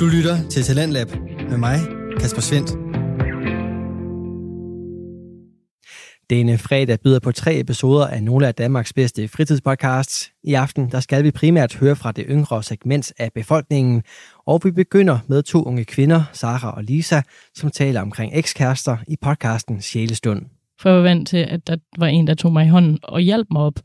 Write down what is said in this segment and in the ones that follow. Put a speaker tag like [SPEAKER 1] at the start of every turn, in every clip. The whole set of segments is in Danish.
[SPEAKER 1] Du lytter til Talentlab med mig, Kasper Svendt. Denne fredag byder på tre episoder af nogle af Danmarks bedste fritidspodcasts. I aften der skal vi primært høre fra det yngre segment af befolkningen, og vi begynder med to unge kvinder, Sara og Lisa, som taler omkring ekskærester i podcasten Sjælestund.
[SPEAKER 2] For jeg var vant til, at der var en, der tog mig i hånden og hjalp mig op.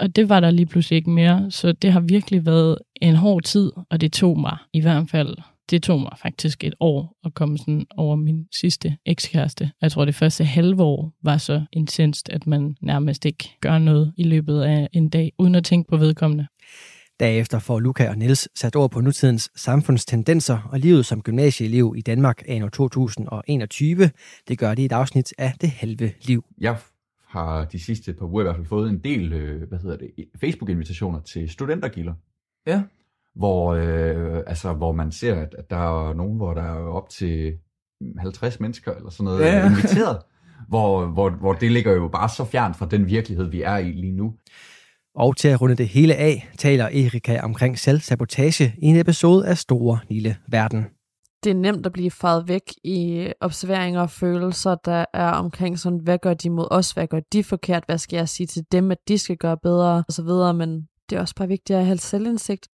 [SPEAKER 2] Og det var der lige pludselig ikke mere, så det har virkelig været en hård tid, og det tog mig i hvert fald det tog mig faktisk et år at komme sådan over min sidste ekskæreste. Jeg tror, det første halve år var så intenst, at man nærmest ikke gør noget i løbet af en dag, uden at tænke på vedkommende.
[SPEAKER 1] Derefter får Luca og Niels sat ord på nutidens samfundstendenser og livet som gymnasieelev i Danmark anno 2021. Det gør de i et afsnit af Det Halve Liv.
[SPEAKER 3] Jeg har de sidste par uger i hvert fald fået en del øh, hvad hedder det, Facebook-invitationer til studentergilder.
[SPEAKER 4] Ja.
[SPEAKER 3] Hvor, øh, altså, hvor man ser, at, at der er nogen, hvor der er op til 50 mennesker eller sådan noget
[SPEAKER 4] Ja, ja.
[SPEAKER 3] inviteret. Hvor, hvor, hvor det ligger jo bare så fjernt fra den virkelighed, vi er i lige nu.
[SPEAKER 1] Og til at runde det hele af, taler Erika omkring selvsabotage i en episode af Store Lille Verden
[SPEAKER 5] det er nemt at blive faret væk i observeringer og følelser, der er omkring sådan, hvad gør de mod os, hvad gør de forkert, hvad skal jeg sige til dem, at de skal gøre bedre, og så videre, men det er også bare vigtigt at have selvindsigt.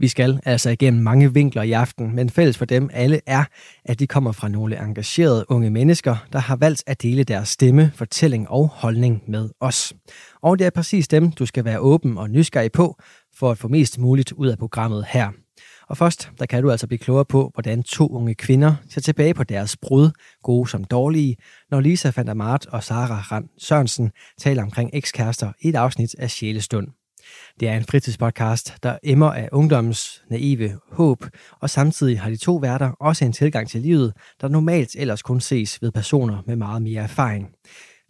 [SPEAKER 1] Vi skal altså igennem mange vinkler i aften, men fælles for dem alle er, at de kommer fra nogle engagerede unge mennesker, der har valgt at dele deres stemme, fortælling og holdning med os. Og det er præcis dem, du skal være åben og nysgerrig på, for at få mest muligt ud af programmet her. Og først, der kan du altså blive klogere på, hvordan to unge kvinder ser tilbage på deres brud, gode som dårlige, når Lisa van der Mart og Sara Rand Sørensen taler omkring ekskærester i et afsnit af Sjælestund. Det er en fritidspodcast, der emmer af ungdommens naive håb, og samtidig har de to værter også en tilgang til livet, der normalt ellers kun ses ved personer med meget mere erfaring.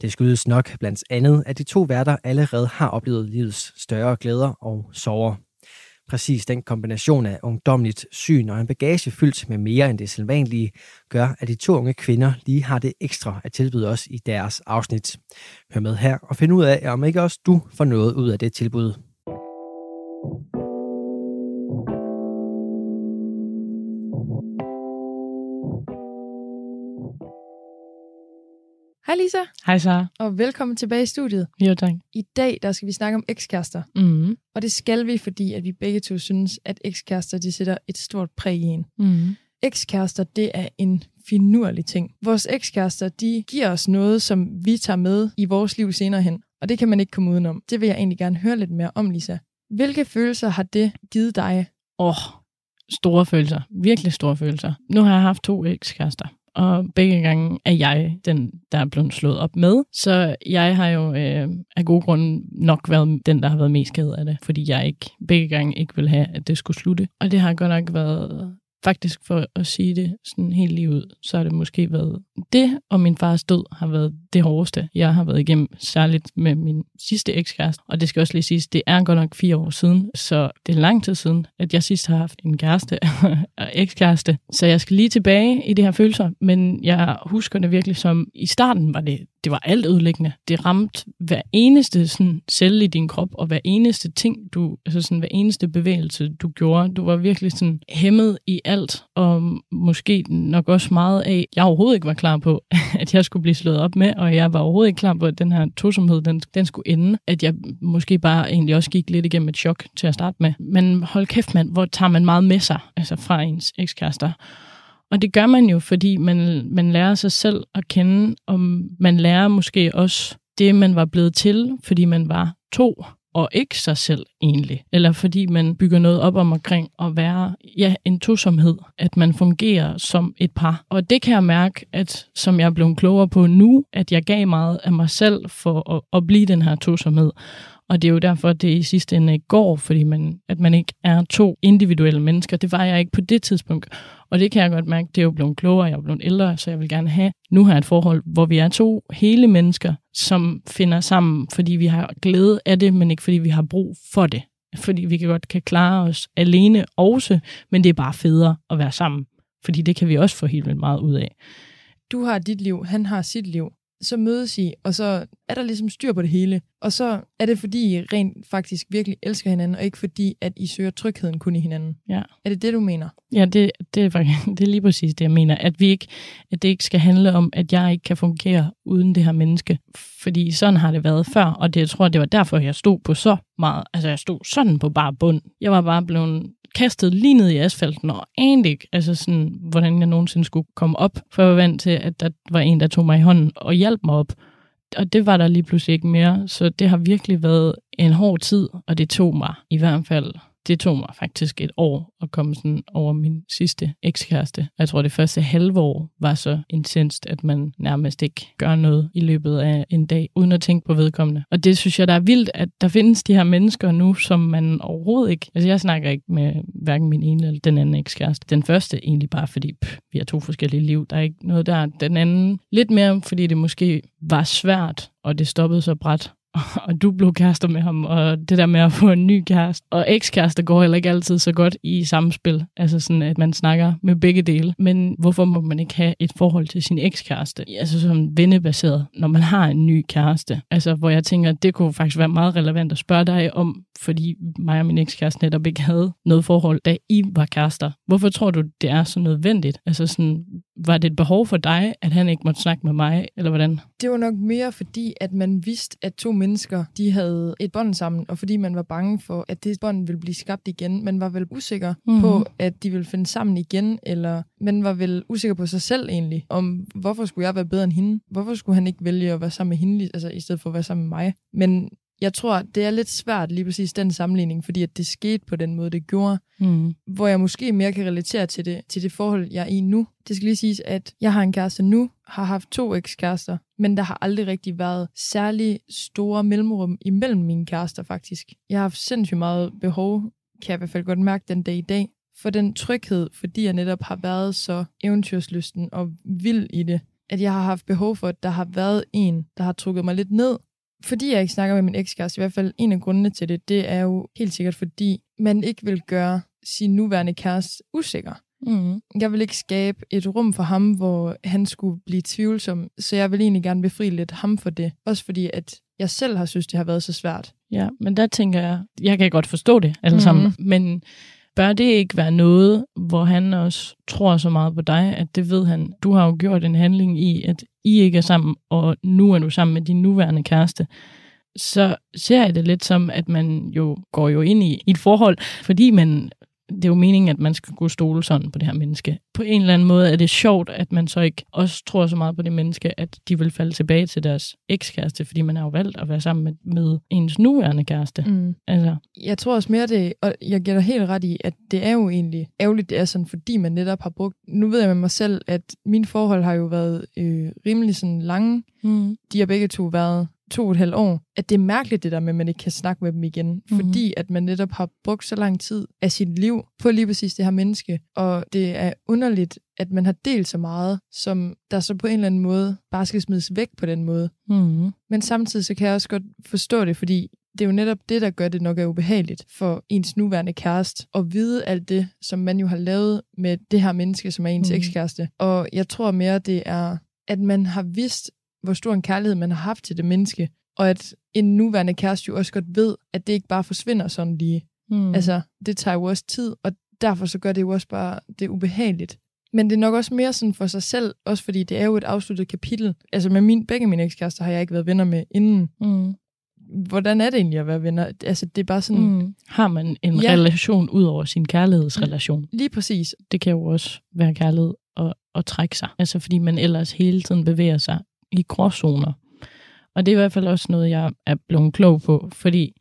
[SPEAKER 1] Det skyldes nok blandt andet, at de to værter allerede har oplevet livets større glæder og sorger. Præcis den kombination af ungdomligt syn og en bagage fyldt med mere end det sædvanlige, gør, at de to unge kvinder lige har det ekstra at tilbyde os i deres afsnit. Hør med her og find ud af, om ikke også du får noget ud af det tilbud.
[SPEAKER 6] Hej Lisa,
[SPEAKER 2] Hej Sara.
[SPEAKER 6] og velkommen tilbage i studiet.
[SPEAKER 2] Jo, tak.
[SPEAKER 6] I dag der skal vi snakke om ekskærester,
[SPEAKER 2] Mm.
[SPEAKER 6] og det skal vi, fordi at vi begge to synes, at ekskærester de sætter et stort præg i en.
[SPEAKER 2] Mm.
[SPEAKER 6] Ekskærester, det er en finurlig ting. Vores ekskærester, de giver os noget, som vi tager med i vores liv senere hen, og det kan man ikke komme udenom. Det vil jeg egentlig gerne høre lidt mere om, Lisa. Hvilke følelser har det givet dig?
[SPEAKER 2] Åh, oh, store følelser. Virkelig store følelser. Nu har jeg haft to ekskærester. Og begge gange er jeg den, der er blevet slået op med. Så jeg har jo øh, af gode grunde nok været den, der har været mest ked af det. Fordi jeg ikke begge gange ikke vil have, at det skulle slutte. Og det har godt nok været, faktisk for at sige det sådan helt lige ud, så har det måske været det, og min fars død har været det hårdeste, jeg har været igennem, særligt med min sidste ekskæreste. Og det skal også lige siges, det er godt nok fire år siden, så det er lang tid siden, at jeg sidst har haft en kæreste og ekskæreste. Så jeg skal lige tilbage i de her følelser, men jeg husker det virkelig som, i starten var det, det var alt ødelæggende. Det ramte hver eneste sådan, celle i din krop, og hver eneste ting, du, altså sådan, hver eneste bevægelse, du gjorde. Du var virkelig sådan hæmmet i alt, og måske nok også meget af, jeg overhovedet ikke var klar på, at jeg skulle blive slået op med, og jeg var overhovedet ikke klar på, at den her tosomhed, den, den skulle ende. At jeg måske bare egentlig også gik lidt igennem et chok til at starte med. Men hold kæft, mand, hvor tager man meget med sig, altså fra ens ekskærester. Og det gør man jo, fordi man, man lærer sig selv at kende, og man lærer måske også det, man var blevet til, fordi man var to, og ikke sig selv egentlig. Eller fordi man bygger noget op om omkring at være ja, en tosomhed, at man fungerer som et par. Og det kan jeg mærke, at som jeg er blevet klogere på nu, at jeg gav meget af mig selv for at, at blive den her tosomhed. Og det er jo derfor, at det i sidste ende ikke går, fordi man, at man ikke er to individuelle mennesker. Det var jeg ikke på det tidspunkt. Og det kan jeg godt mærke, det er jo blevet klogere, jeg er blevet ældre, så jeg vil gerne have nu har jeg et forhold, hvor vi er to hele mennesker, som finder sammen, fordi vi har glæde af det, men ikke fordi vi har brug for det. Fordi vi kan godt kan klare os alene også, men det er bare federe at være sammen. Fordi det kan vi også få helt vildt meget ud af.
[SPEAKER 6] Du har dit liv, han har sit liv så mødes I, og så er der ligesom styr på det hele. Og så er det, fordi I rent faktisk virkelig elsker hinanden, og ikke fordi, at I søger trygheden kun i hinanden.
[SPEAKER 2] Ja.
[SPEAKER 6] Er det det, du mener?
[SPEAKER 2] Ja, det, det, er, faktisk- det er lige præcis det, jeg mener. At, vi ikke, at det ikke skal handle om, at jeg ikke kan fungere uden det her menneske. Fordi sådan har det været før, og det, jeg tror, det var derfor, jeg stod på så meget. Altså, jeg stod sådan på bare bund. Jeg var bare blevet kastet lige ned i asfalten, og anede ikke, altså sådan, hvordan jeg nogensinde skulle komme op. For jeg var vant til, at der var en, der tog mig i hånden og hjalp mig op. Og det var der lige pludselig ikke mere. Så det har virkelig været en hård tid, og det tog mig i hvert fald det tog mig faktisk et år at komme sådan over min sidste ekskæreste. Jeg tror, det første halve år var så intenst, at man nærmest ikke gør noget i løbet af en dag, uden at tænke på vedkommende. Og det synes jeg, der er vildt, at der findes de her mennesker nu, som man overhovedet ikke... Altså, jeg snakker ikke med hverken min ene eller den anden ekskæreste. Den første egentlig bare, fordi pff, vi har to forskellige liv. Der er ikke noget der. Den anden lidt mere, fordi det måske var svært, og det stoppede så bræt og du blev kærester med ham, og det der med at få en ny kæreste. Og ekskærester går heller ikke altid så godt i samspil, altså sådan, at man snakker med begge dele. Men hvorfor må man ikke have et forhold til sin ekskæreste? Altså som vennebaseret, når man har en ny kæreste. Altså hvor jeg tænker, det kunne faktisk være meget relevant at spørge dig om, fordi mig og min ekskæreste netop ikke havde noget forhold, da I var kærester. Hvorfor tror du, det er så nødvendigt? Altså sådan, var det et behov for dig, at han ikke måtte snakke med mig, eller hvordan?
[SPEAKER 6] Det var nok mere fordi, at man vidste, at to mennesker, de havde et bånd sammen, og fordi man var bange for, at det bånd ville blive skabt igen. Man var vel usikker
[SPEAKER 2] Mhm.
[SPEAKER 6] mm-hmm. på, at de ville finde sammen igen, eller man var vel usikker på sig selv egentlig, om hvorfor skulle jeg være bedre end hende? Hvorfor skulle han ikke vælge at være sammen med hende, altså i stedet for at være sammen med mig? Men jeg tror, det er lidt svært lige præcis den sammenligning, fordi at det skete på den måde, det gjorde
[SPEAKER 2] Mm.
[SPEAKER 6] hvor jeg måske mere kan relatere til det, til det forhold, jeg er i nu. Det skal lige siges, at jeg har en kæreste nu, har haft to ekskærester, men der har aldrig rigtig været særlig store mellemrum imellem mine kærester faktisk. Jeg har haft sindssygt meget behov, kan jeg i hvert fald godt mærke den dag i dag, for den tryghed, fordi jeg netop har været så eventyrslysten og vild i det, at jeg har haft behov for, at der har været en, der har trukket mig lidt ned, fordi jeg ikke snakker med min ekskæreste, i hvert fald en af grundene til det, det er jo helt sikkert, fordi man ikke vil gøre sin nuværende kæreste usikker.
[SPEAKER 2] Mm.
[SPEAKER 6] Jeg vil ikke skabe et rum for ham, hvor han skulle blive tvivlsom, så jeg vil egentlig gerne befri lidt ham for det. Også fordi, at jeg selv har synes, det har været så svært.
[SPEAKER 2] Ja, men der tænker jeg, jeg kan godt forstå det alle sammen, men bør det ikke være noget, hvor han også tror så meget på dig, at det ved han, du har jo gjort en handling i, at i ikke er sammen, og nu er du sammen med din nuværende kæreste, så ser jeg det lidt som, at man jo går jo ind i et forhold, fordi man det er jo meningen, at man skal kunne stole sådan på det her menneske. På en eller anden måde er det sjovt, at man så ikke også tror så meget på det menneske, at de vil falde tilbage til deres ekskæreste, fordi man har jo valgt at være sammen med, med ens nuværende kæreste.
[SPEAKER 6] Mm.
[SPEAKER 2] Altså,
[SPEAKER 6] Jeg tror også mere det, og jeg giver dig helt ret i, at det er jo egentlig ærgerligt, det er sådan, fordi man netop har brugt... Nu ved jeg med mig selv, at mine forhold har jo været øh, rimelig sådan lange.
[SPEAKER 2] mm,
[SPEAKER 6] De har begge to været to og et halvt år. At det er mærkeligt, det der med, at man ikke kan snakke med dem igen. Mm-hmm. Fordi at man netop har brugt så lang tid af sit liv på lige præcis det her menneske. Og det er underligt, at man har delt så meget, som der så på en eller anden måde bare skal smides væk på den måde.
[SPEAKER 2] mm,
[SPEAKER 6] Men samtidig så kan jeg også godt forstå det, fordi det er jo netop det, der gør det nok er ubehageligt for ens nuværende kæreste, at vide alt det, som man jo har lavet med det her menneske, som er ens mm. ekskæreste. Og jeg tror mere, det er, at man har vidst, hvor stor en kærlighed man har haft til det menneske, og at en nuværende kæreste jo også godt ved, at det ikke bare forsvinder sådan lige.
[SPEAKER 2] mm.
[SPEAKER 6] Altså, det tager jo også tid, og derfor så gør det jo også bare det ubehageligt. Men det er nok også mere sådan for sig selv, også fordi det er jo et afsluttet kapitel. Altså med min, begge mine ekskærester har jeg ikke været venner med inden.
[SPEAKER 2] mm,
[SPEAKER 6] Hvordan er det egentlig at være venner? Altså det er bare sådan, mm.
[SPEAKER 2] Har man en
[SPEAKER 6] Ja.
[SPEAKER 2] relation ud over sin kærlighedsrelation?
[SPEAKER 6] lige præcis.
[SPEAKER 2] Det kan jo også være kærlighed at, at trække sig. Altså fordi man ellers hele tiden bevæger sig i gråzoner. Og det er i hvert fald også noget, jeg er blevet klog på, fordi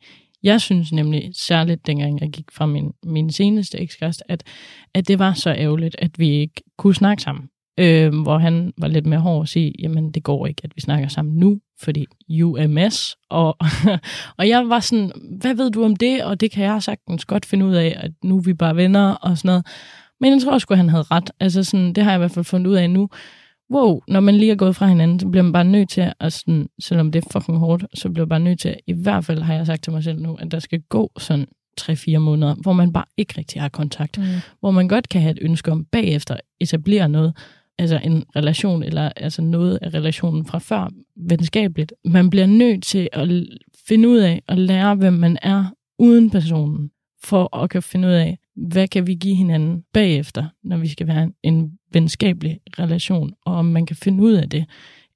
[SPEAKER 2] jeg synes nemlig, særligt dengang jeg gik fra min, min seneste ekskæreste, at, at det var så ærgerligt, at vi ikke kunne snakke sammen. Øh, hvor han var lidt mere hård og sige, jamen det går ikke, at vi snakker sammen nu, fordi UMS. Og, og jeg var sådan, hvad ved du om det? Og det kan jeg sagtens godt finde ud af, at nu er vi bare venner og sådan noget. Men jeg tror også, at han havde ret. Altså sådan, det har jeg i hvert fald fundet ud af nu. Wow, når man lige er gået fra hinanden, så bliver man bare nødt til at, sådan, selvom det er fucking hårdt, så bliver man bare nødt til, i hvert fald har jeg sagt til mig selv nu, at der skal gå sådan 3-4 måneder, hvor man bare ikke rigtig har kontakt.
[SPEAKER 6] Mm.
[SPEAKER 2] Hvor man godt kan have et ønske om bagefter etablere noget. altså en relation, eller altså noget af relationen fra før, venskabeligt. Man bliver nødt til at finde ud af at lære, hvem man er uden personen, for at kan finde ud af, hvad kan vi give hinanden bagefter, når vi skal være en venskabelig relation, og om man kan finde ud af det.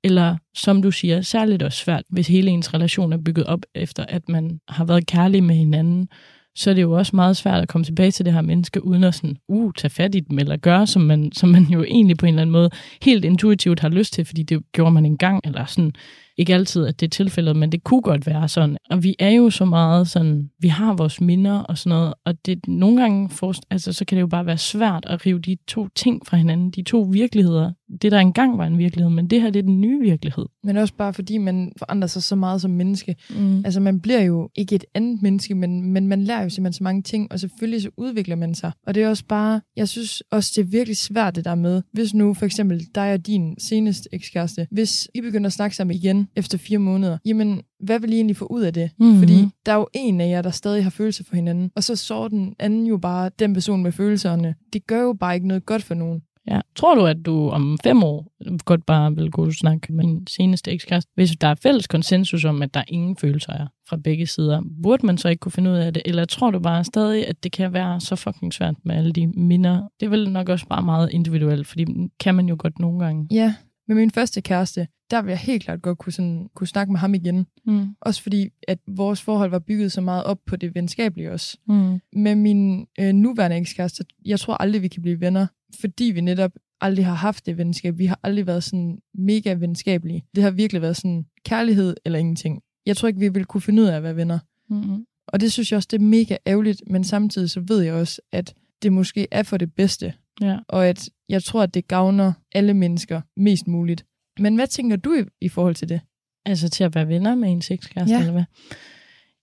[SPEAKER 2] Eller som du siger, særligt også svært, hvis hele ens relation er bygget op efter, at man har været kærlig med hinanden, så er det jo også meget svært at komme tilbage til det her menneske, uden at sådan, uh, tage fat i dem, eller gøre, som man, som man jo egentlig på en eller anden måde helt intuitivt har lyst til, fordi det gjorde man engang, eller sådan, ikke altid, at det er tilfældet, men det kunne godt være sådan. Og vi er jo så meget sådan, vi har vores minder og sådan noget, og det nogle gange, for, altså, så kan det jo bare være svært at rive de to ting fra hinanden, de to virkeligheder. Det, der engang var en virkelighed, men det her, det er den nye virkelighed.
[SPEAKER 6] Men også bare fordi man forandrer sig så meget som menneske.
[SPEAKER 2] Mm.
[SPEAKER 6] Altså man bliver jo ikke et andet menneske, men, men man lærer jo simpelthen så mange ting, og selvfølgelig så udvikler man sig. Og det er også bare, jeg synes også, det er virkelig svært det der med, hvis nu for eksempel dig og din seneste ekskæreste, hvis I begynder at snakke sammen igen efter fire måneder, jamen hvad vil I egentlig få ud af det?
[SPEAKER 2] Mhm.
[SPEAKER 6] Fordi der er jo en af jer, der stadig har følelser for hinanden, og så så den anden jo bare den person med følelserne. Det gør jo bare ikke noget godt for nogen.
[SPEAKER 2] Ja. Tror du, at du om fem år godt bare vil gå og snakke med din seneste ekskæreste? Hvis der er fælles konsensus om, at der ingen følelser er fra begge sider, burde man så ikke kunne finde ud af det? Eller tror du bare stadig, at det kan være så fucking svært med alle de minder? Det er vel nok også bare meget individuelt, fordi kan man jo godt nogle gange.
[SPEAKER 6] Ja, med min første kæreste, der vil jeg helt klart godt kunne, sådan, kunne snakke med ham igen.
[SPEAKER 2] Mm.
[SPEAKER 6] Også fordi, at vores forhold var bygget så meget op på det venskabelige også.
[SPEAKER 2] Mm.
[SPEAKER 6] Med min øh, nuværende ekskæreste, jeg tror aldrig, vi kan blive venner, fordi vi netop aldrig har haft det venskab. Vi har aldrig været sådan mega venskabelige. Det har virkelig været sådan kærlighed eller ingenting. Jeg tror ikke, vi vil kunne finde ud af at være venner.
[SPEAKER 2] Mm.
[SPEAKER 6] Og det synes jeg også, det er mega ærgerligt, men samtidig så ved jeg også, at det måske er for det bedste,
[SPEAKER 2] Ja.
[SPEAKER 6] og at jeg tror, at det gavner alle mennesker mest muligt. Men hvad tænker du i, i forhold til det?
[SPEAKER 2] Altså til at være venner med en sexkæreste,
[SPEAKER 6] Ja.
[SPEAKER 2] eller hvad?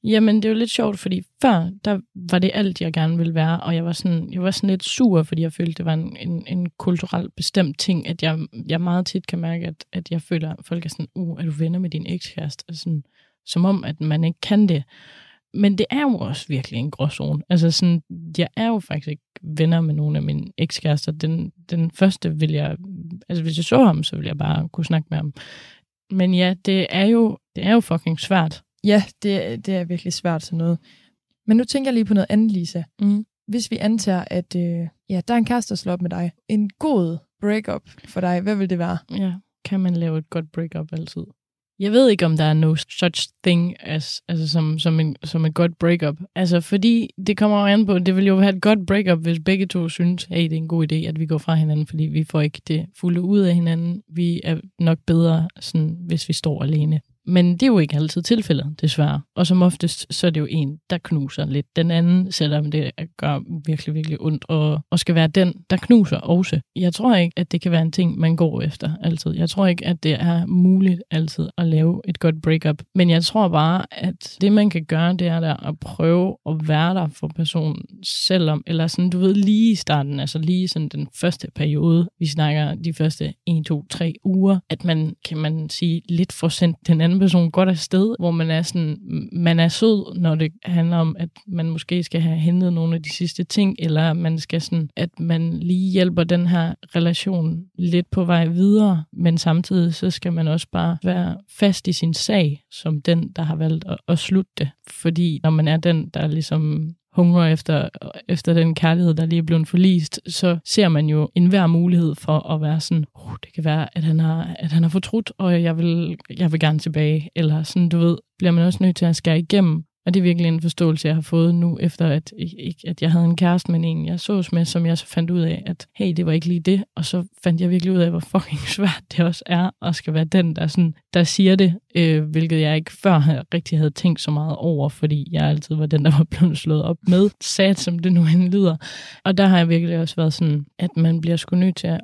[SPEAKER 2] Jamen, det er jo lidt sjovt, fordi før, der var det alt, jeg gerne ville være, og jeg var sådan, jeg var sådan lidt sur, fordi jeg følte, det var en, en, en kulturelt bestemt ting, at jeg, jeg meget tit kan mærke, at, at jeg føler, at folk er sådan, uh, er du venner med din ekskæreste? Og Sådan, som om, at man ikke kan det. Men det er jo også virkelig en gråzone. Altså sådan, jeg er jo faktisk ikke venner med nogle af mine ekskærester. Den, den første vil jeg, altså hvis jeg så ham, så ville jeg bare kunne snakke med ham. Men ja, det er jo, det er jo fucking svært.
[SPEAKER 6] Ja, det, det er virkelig svært sådan noget. Men nu tænker jeg lige på noget andet, Lisa.
[SPEAKER 2] Mm.
[SPEAKER 6] Hvis vi antager, at øh, ja, der er en kæreste, der slår op med dig. En god breakup for dig, hvad vil det være?
[SPEAKER 2] Ja, kan man lave et godt breakup altid? Jeg ved ikke, om der er no such thing as, altså som, som, en, som et godt breakup. Altså, fordi det kommer jo an på, det vil jo have et godt breakup, hvis begge to synes, hey, det er en god idé, at vi går fra hinanden, fordi vi får ikke det fulde ud af hinanden. Vi er nok bedre, sådan, hvis vi står alene. Men det er jo ikke altid tilfældet, desværre. Og som oftest, så er det jo en, der knuser lidt den anden, selvom det gør virkelig, virkelig ondt, og, og skal være den, der knuser også. Jeg tror ikke, at det kan være en ting, man går efter altid. Jeg tror ikke, at det er muligt altid at lave et godt breakup. Men jeg tror bare, at det, man kan gøre, det er der at prøve at være der for personen, selvom, eller sådan, du ved, lige i starten, altså lige sådan den første periode, vi snakker de første 1, 2, 3 uger, at man, kan man sige, lidt får sendt den anden person godt afsted, hvor man er sådan, man er sød, når det handler om, at man måske skal have hentet nogle af de sidste ting, eller man skal sådan, at man lige hjælper den her relation lidt på vej videre, men samtidig så skal man også bare være fast i sin sag, som den, der har valgt at, at slutte det. Fordi når man er den, der ligesom hungrer efter, efter den kærlighed, der lige er blevet forlist, så ser man jo enhver mulighed for at være sådan, oh, det kan være, at han har, at han har fortrudt, og jeg vil, jeg vil gerne tilbage. Eller sådan, du ved, bliver man også nødt til at skære igennem. Og det er virkelig en forståelse, jeg har fået nu, efter at, ikke, at jeg havde en kæreste, men en, jeg sås med, som jeg så fandt ud af, at hey, det var ikke lige det. Og så fandt jeg virkelig ud af, hvor fucking svært det også er, at skal være den, der, sådan, der siger det, øh, hvilket jeg ikke før rigtig havde tænkt så meget over, fordi jeg altid var den, der var blevet slået op med, sat som det nu end lyder. Og der har jeg virkelig også været sådan, at man bliver sgu nødt til at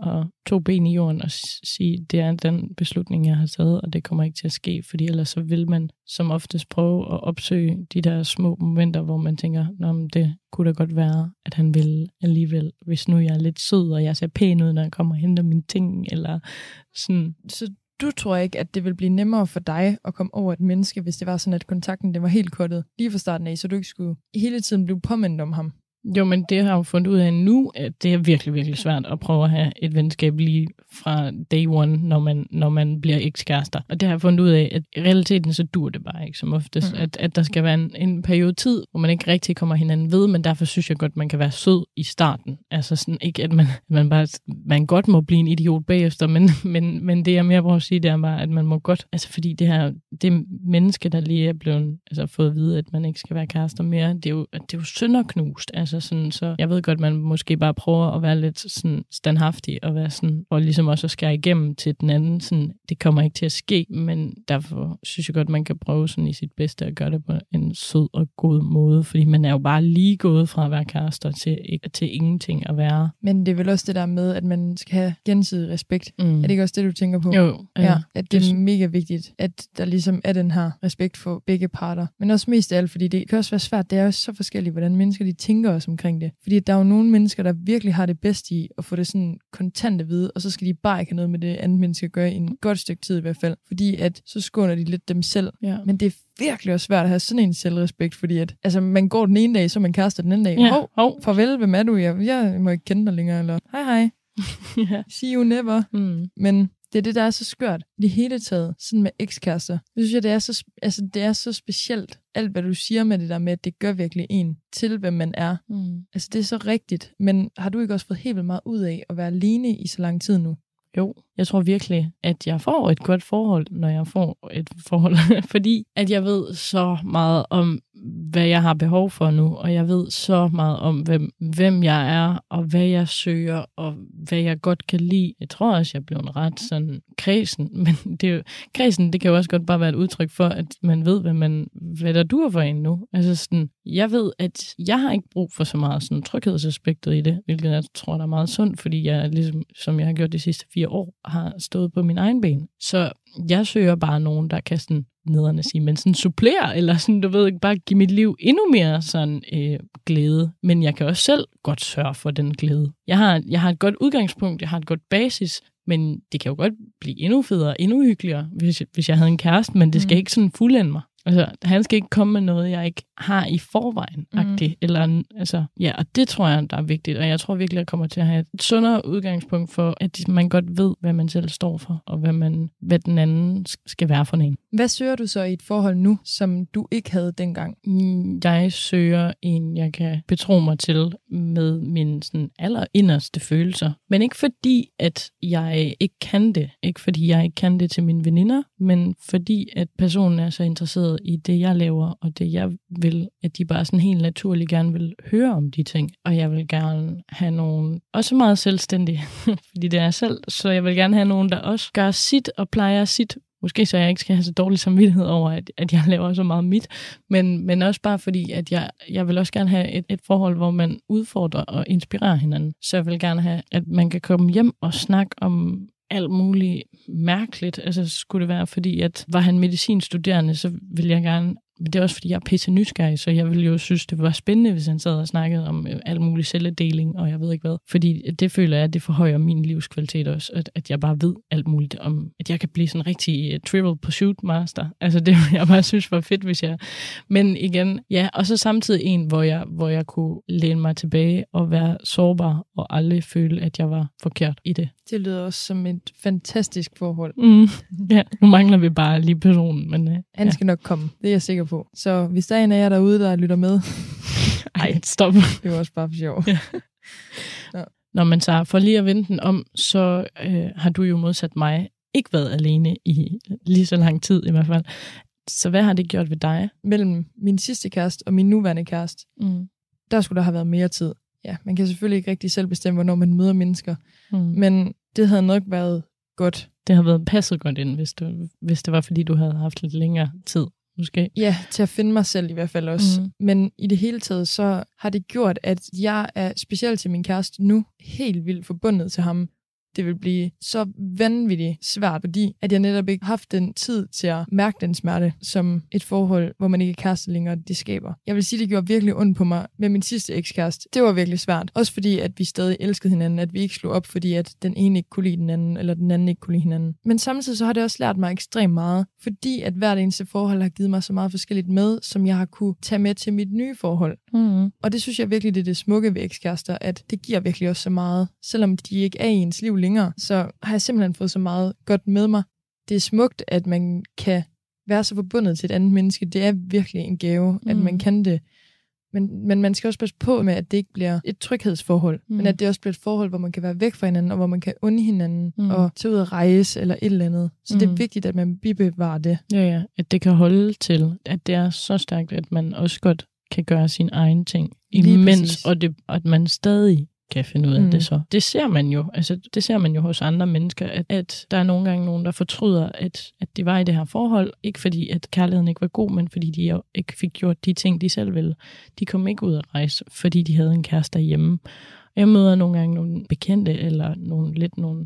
[SPEAKER 2] to ben i jorden og sige, det er den beslutning, jeg har taget, og det kommer ikke til at ske, fordi ellers så vil man som oftest prøve at opsøge de der små momenter, hvor man tænker, Nå, men det kunne da godt være, at han vil alligevel, hvis nu jeg er lidt sød, og jeg ser pæn ud, når jeg kommer og henter mine ting, eller sådan.
[SPEAKER 6] Så du tror ikke, at det vil blive nemmere for dig at komme over et menneske, hvis det var sådan, at kontakten den var helt kuttet lige fra starten af, så du ikke skulle hele tiden blive påmindet om ham?
[SPEAKER 2] Jo, men det har jeg jo fundet ud af nu, at det er virkelig, virkelig svært at prøve at have et venskab lige fra day one, når man, når man bliver ekskærester. Og det har jeg fundet ud af, at i realiteten så dur det bare ikke som oftest. Mm. At, at der skal være en, en periode tid, hvor man ikke rigtig kommer hinanden ved, men derfor synes jeg godt, man kan være sød i starten. Altså sådan ikke, at man, man bare, man godt må blive en idiot bagefter, men, men, men det jeg mere prøver at sige, det er bare, at man må godt, altså fordi det her, det menneske, der lige er blevet, altså fået at vide, at man ikke skal være kærester mere, det er jo, det er jo sønderknust. Altså sådan, så jeg ved godt, man måske bare prøver at være lidt sådan standhaftig og være sådan, og ligesom også at skære igennem til den anden, sådan, det kommer ikke til at ske, men derfor synes jeg godt, man kan prøve sådan i sit bedste at gøre det på en sød og god måde, fordi man er jo bare lige gået fra at være kærester til, til ingenting at være.
[SPEAKER 6] Men det er vel også det der med, at man skal have gensidig respekt.
[SPEAKER 2] Mm.
[SPEAKER 6] Er det ikke også det, du tænker på?
[SPEAKER 2] Jo,
[SPEAKER 6] Ja, at det
[SPEAKER 2] det-
[SPEAKER 6] er mega vigtigt, at der ligesom er den her respekt for begge parter. Men også mest af alt, fordi det kan også være svært. Det er jo så forskelligt, hvordan mennesker de tænker også omkring det. Fordi der er jo nogle mennesker, der virkelig har det bedst i at få det sådan kontant at vide, og så skal de bare ikke have noget med det andet menneske at gøre i en godt stykke tid i hvert fald. Fordi at så skåner de lidt dem selv.
[SPEAKER 2] Ja.
[SPEAKER 6] Men det er virkelig også svært at have sådan en selvrespekt, fordi at, altså, man går den ene dag, så man kærester den anden dag.
[SPEAKER 2] Ja,
[SPEAKER 6] Hov,
[SPEAKER 2] hov.
[SPEAKER 6] farvel, hvem er du? Jeg, jeg må ikke kende dig længere, eller hej hej,
[SPEAKER 2] ja.
[SPEAKER 6] see you never.
[SPEAKER 2] Mm.
[SPEAKER 6] Men det er det, der er så skørt. Det hele taget, sådan med ekskærester. Jeg synes, jeg, det er, så, altså, det er så specielt. Alt, hvad du siger med det der med, at det gør virkelig en til, hvem man er.
[SPEAKER 2] Mm.
[SPEAKER 6] Altså, det er så rigtigt. Men har du ikke også fået helt vildt meget ud af at være alene i så lang tid nu?
[SPEAKER 2] Jo, jeg tror virkelig, at jeg får et godt forhold, når jeg får et forhold. Fordi at jeg ved så meget om, hvad jeg har behov for nu, og jeg ved så meget om, hvem, hvem jeg er, og hvad jeg søger, og hvad jeg godt kan lide. Jeg tror også, jeg blev en ret sådan kredsen, men det er jo, kredsen, det kan jo også godt bare være et udtryk for, at man ved, hvad, man, hvad der dur for en nu. Altså sådan, jeg ved, at jeg har ikke brug for så meget sådan tryghedsaspektet i det, hvilket jeg tror, der er meget sundt, fordi jeg ligesom, som jeg har gjort de sidste fire år, har stået på min egen ben. Så jeg søger bare nogen, der kan sådan nederne sige, men sådan supplere, eller sådan, du ved ikke, bare give mit liv endnu mere sådan øh, glæde. Men jeg kan også selv godt sørge for den glæde. Jeg har, jeg har et godt udgangspunkt, jeg har et godt basis, men det kan jo godt blive endnu federe, endnu hyggeligere, hvis, hvis jeg havde en kæreste, men det skal
[SPEAKER 6] Mm.
[SPEAKER 2] ikke sådan fuldende mig. Altså, han skal ikke komme med noget, jeg ikke har i forvejen. Mm. Eller, altså, ja, og det tror jeg, der er vigtigt. Og jeg tror virkelig, at jeg kommer til at have et sundere udgangspunkt for, at man godt ved, hvad man selv står for, og hvad, man, hvad den anden skal være for en.
[SPEAKER 6] Hvad søger du så i et forhold nu, som du ikke havde dengang?
[SPEAKER 2] Jeg søger en, jeg kan betro mig til med mine sådan allerinderste følelser. Men ikke fordi, at jeg ikke kan det. Ikke fordi, jeg ikke kan det til mine veninder, men fordi, at personen er så interesseret i det, jeg laver, og det, jeg vil, at de bare sådan helt naturligt gerne vil høre om de ting. Og jeg vil gerne have nogen, også meget selvstændige, fordi det er jeg selv, så jeg vil gerne have nogen, der også gør sit og plejer sit Måske så jeg ikke skal have så dårlig samvittighed over, at, at jeg laver så meget mit, men, men også bare fordi, at jeg, jeg vil også gerne have et, et forhold, hvor man udfordrer og inspirerer hinanden. Så jeg vil gerne have, at man kan komme hjem og snakke om alt muligt mærkeligt. Altså skulle det være, fordi at var han medicinstuderende, så vil jeg gerne men det er også, fordi jeg er pisse nysgerrig, så jeg ville jo synes, det var spændende, hvis han sad og snakkede om øh, alt muligt celledeling, og jeg ved ikke hvad. Fordi det føler jeg, at det forhøjer min livskvalitet også, at, at jeg bare ved alt muligt om, at jeg kan blive sådan en rigtig øh, uh, trivial pursuit master. Altså det, jeg bare synes var fedt, hvis jeg... Men igen, ja, og så samtidig en, hvor jeg, hvor jeg kunne læne mig tilbage og være sårbar, og aldrig føle, at jeg var forkert i det.
[SPEAKER 6] Det lyder også som et fantastisk forhold.
[SPEAKER 2] Mm. Ja, nu mangler vi bare lige personen, men... Uh,
[SPEAKER 6] Han skal nok komme, det er jeg sikker på. Så hvis der er en af jer derude, der lytter med,
[SPEAKER 2] Ej, stop.
[SPEAKER 6] det er også bare for sjov.
[SPEAKER 2] Når man så for lige at vende den om, så øh, har du jo modsat mig ikke været alene i lige så lang tid i hvert fald. Så hvad har det gjort ved dig?
[SPEAKER 6] Mellem min sidste kæreste og min nuværende kæreste,
[SPEAKER 2] Mm.
[SPEAKER 6] der skulle der have været mere tid. Ja, man kan selvfølgelig ikke rigtig selv bestemme, hvornår man møder mennesker,
[SPEAKER 2] Mm.
[SPEAKER 6] men det havde nok været godt.
[SPEAKER 2] Det har været passet godt ind, hvis, du, hvis det var, fordi du havde haft lidt længere tid, måske.
[SPEAKER 6] Ja, til at finde mig selv i hvert fald også.
[SPEAKER 2] Mhm.
[SPEAKER 6] Men i det hele taget, så har det gjort, at jeg er specielt til min kæreste nu helt vildt forbundet til ham. Det vil blive så vanvittigt svært, fordi at jeg netop ikke har haft den tid til at mærke den smerte, som et forhold, hvor man ikke er kæreste længere, det skaber. Jeg vil sige, det gjorde virkelig ondt på mig med min sidste ekskæreste. Det var virkelig svært. Også fordi, at vi stadig elskede hinanden, at vi ikke slog op, fordi at den ene ikke kunne lide den anden, eller den anden ikke kunne lide hinanden. Men samtidig så har det også lært mig ekstremt meget, fordi at hvert eneste forhold har givet mig så meget forskelligt med, som jeg har kunne tage med til mit nye forhold.
[SPEAKER 2] Mm.
[SPEAKER 6] Og det synes jeg virkelig, det er det smukke ved ekskærester, at det giver virkelig også så meget. Selvom de ikke er i ens liv længere, så har jeg simpelthen fået så meget godt med mig. Det er smukt, at man kan være så forbundet til et andet menneske. Det er virkelig en gave, mm. at man kan det. Men, men man skal også passe på med, at det ikke bliver et tryghedsforhold, mm. men at det også bliver et forhold, hvor man kan være væk fra hinanden, og hvor man kan unde hinanden, mm. og tage ud og rejse, eller et eller andet. Så mm. det er vigtigt, at man bibevarer det.
[SPEAKER 2] Ja, ja. At det kan holde til, at det er så stærkt, at man også godt kan gøre sin egen ting imens, og det, at man stadig kan finde ud af mm. det så. Det ser man jo, altså det ser man jo hos andre mennesker, at, at der er nogle gange nogen, der fortryder, at, at de var i det her forhold, ikke fordi at kærligheden ikke var god, men fordi de jo ikke fik gjort de ting, de selv ville. De kom ikke ud at rejse, fordi de havde en kæreste derhjemme. Jeg møder nogle gange nogle bekendte, eller nogle, lidt nogle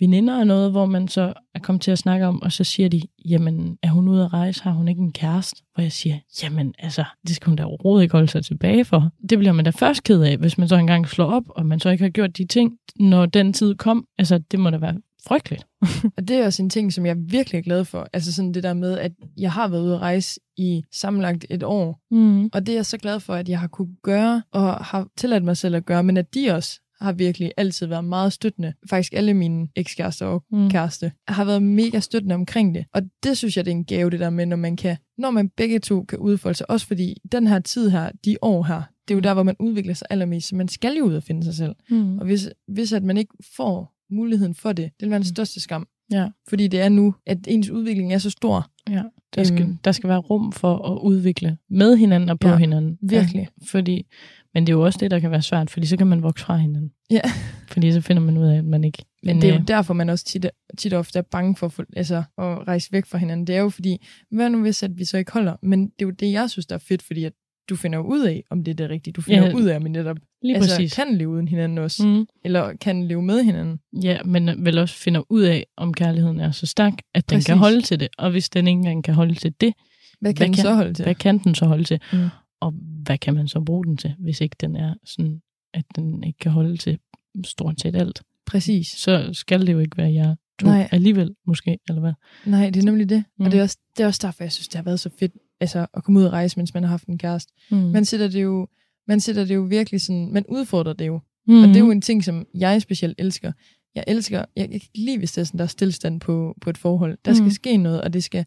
[SPEAKER 2] veninder og noget, hvor man så er kommet til at snakke om, og så siger de, jamen, er hun ude at rejse? Har hun ikke en kæreste? Hvor jeg siger, jamen, altså, det skal hun da overhovedet ikke holde sig tilbage for. Det bliver man da først ked af, hvis man så engang slår op, og man så ikke har gjort de ting, når den tid kom. Altså, det må da være frygteligt.
[SPEAKER 6] og det er også en ting, som jeg virkelig er glad for. Altså sådan det der med, at jeg har været ude at rejse i sammenlagt et år.
[SPEAKER 2] Mm.
[SPEAKER 6] Og det er jeg så glad for, at jeg har kunne gøre, og har tilladt mig selv at gøre, men at de også har virkelig altid været meget støttende. Faktisk alle mine ekskærester og mm. kæreste har været mega støttende omkring det. Og det synes jeg, det er en gave, det der med, når man kan, når man begge to kan udfolde sig. Også fordi den her tid her, de år her, det er jo der, hvor man udvikler sig allermest. Så man skal jo ud og finde sig selv.
[SPEAKER 2] Mm.
[SPEAKER 6] Og hvis, hvis at man ikke får muligheden for det, det vil være den største skam.
[SPEAKER 2] Ja.
[SPEAKER 6] Fordi det er nu, at ens udvikling er så stor.
[SPEAKER 2] Ja, der skal, øhm. der skal være rum for at udvikle med hinanden og på
[SPEAKER 6] Ja,
[SPEAKER 2] hinanden.
[SPEAKER 6] virkelig.
[SPEAKER 2] Ja, fordi, men det er jo også det, der kan være svært, fordi så kan man vokse fra hinanden.
[SPEAKER 6] Ja.
[SPEAKER 2] Fordi så finder man ud af, at man ikke...
[SPEAKER 6] Men det er jo
[SPEAKER 2] øh,
[SPEAKER 6] derfor, man også tit, tit ofte er bange for altså, at rejse væk fra hinanden. Det er jo fordi, hvad nu hvis at vi så ikke holder? Men det er jo det, jeg synes, der er fedt, fordi at du finder ud af, om det er det rigtige. Du finder
[SPEAKER 2] Ja.
[SPEAKER 6] ud af, om vi netop
[SPEAKER 2] Lige
[SPEAKER 6] altså,
[SPEAKER 2] præcis.
[SPEAKER 6] kan leve uden hinanden også.
[SPEAKER 2] Mm.
[SPEAKER 6] Eller kan leve med hinanden.
[SPEAKER 2] Ja, men vel også finder ud af, om kærligheden er så stærk, at den
[SPEAKER 6] Præcis.
[SPEAKER 2] kan holde til det. Og hvis den ikke engang kan holde til det,
[SPEAKER 6] Hvad kan
[SPEAKER 2] Hvad
[SPEAKER 6] den
[SPEAKER 2] kan-
[SPEAKER 6] så holde til?
[SPEAKER 2] hvad kan den så holde til?
[SPEAKER 6] Mm.
[SPEAKER 2] Og hvad kan man så bruge den til, hvis ikke den er sådan, at den ikke kan holde til stort set alt?
[SPEAKER 6] Præcis.
[SPEAKER 2] Så skal det jo ikke være jer to
[SPEAKER 6] Nej.
[SPEAKER 2] alligevel, måske, eller hvad?
[SPEAKER 6] Nej, det er nemlig det. Mm. Og det er, også, det er også derfor, jeg synes, det har været så fedt altså, at komme ud og rejse, mens man har haft en kæreste.
[SPEAKER 2] Mm.
[SPEAKER 6] Man sætter det jo, man sætter det jo virkelig sådan, man udfordrer det jo.
[SPEAKER 2] mm.
[SPEAKER 6] Og det er jo en ting, som jeg specielt elsker. Jeg elsker, jeg, jeg kan ikke lide, hvis det er sådan, der er stillstand på, på et forhold. Der skal
[SPEAKER 2] Mhm.
[SPEAKER 6] ske noget, og det skal,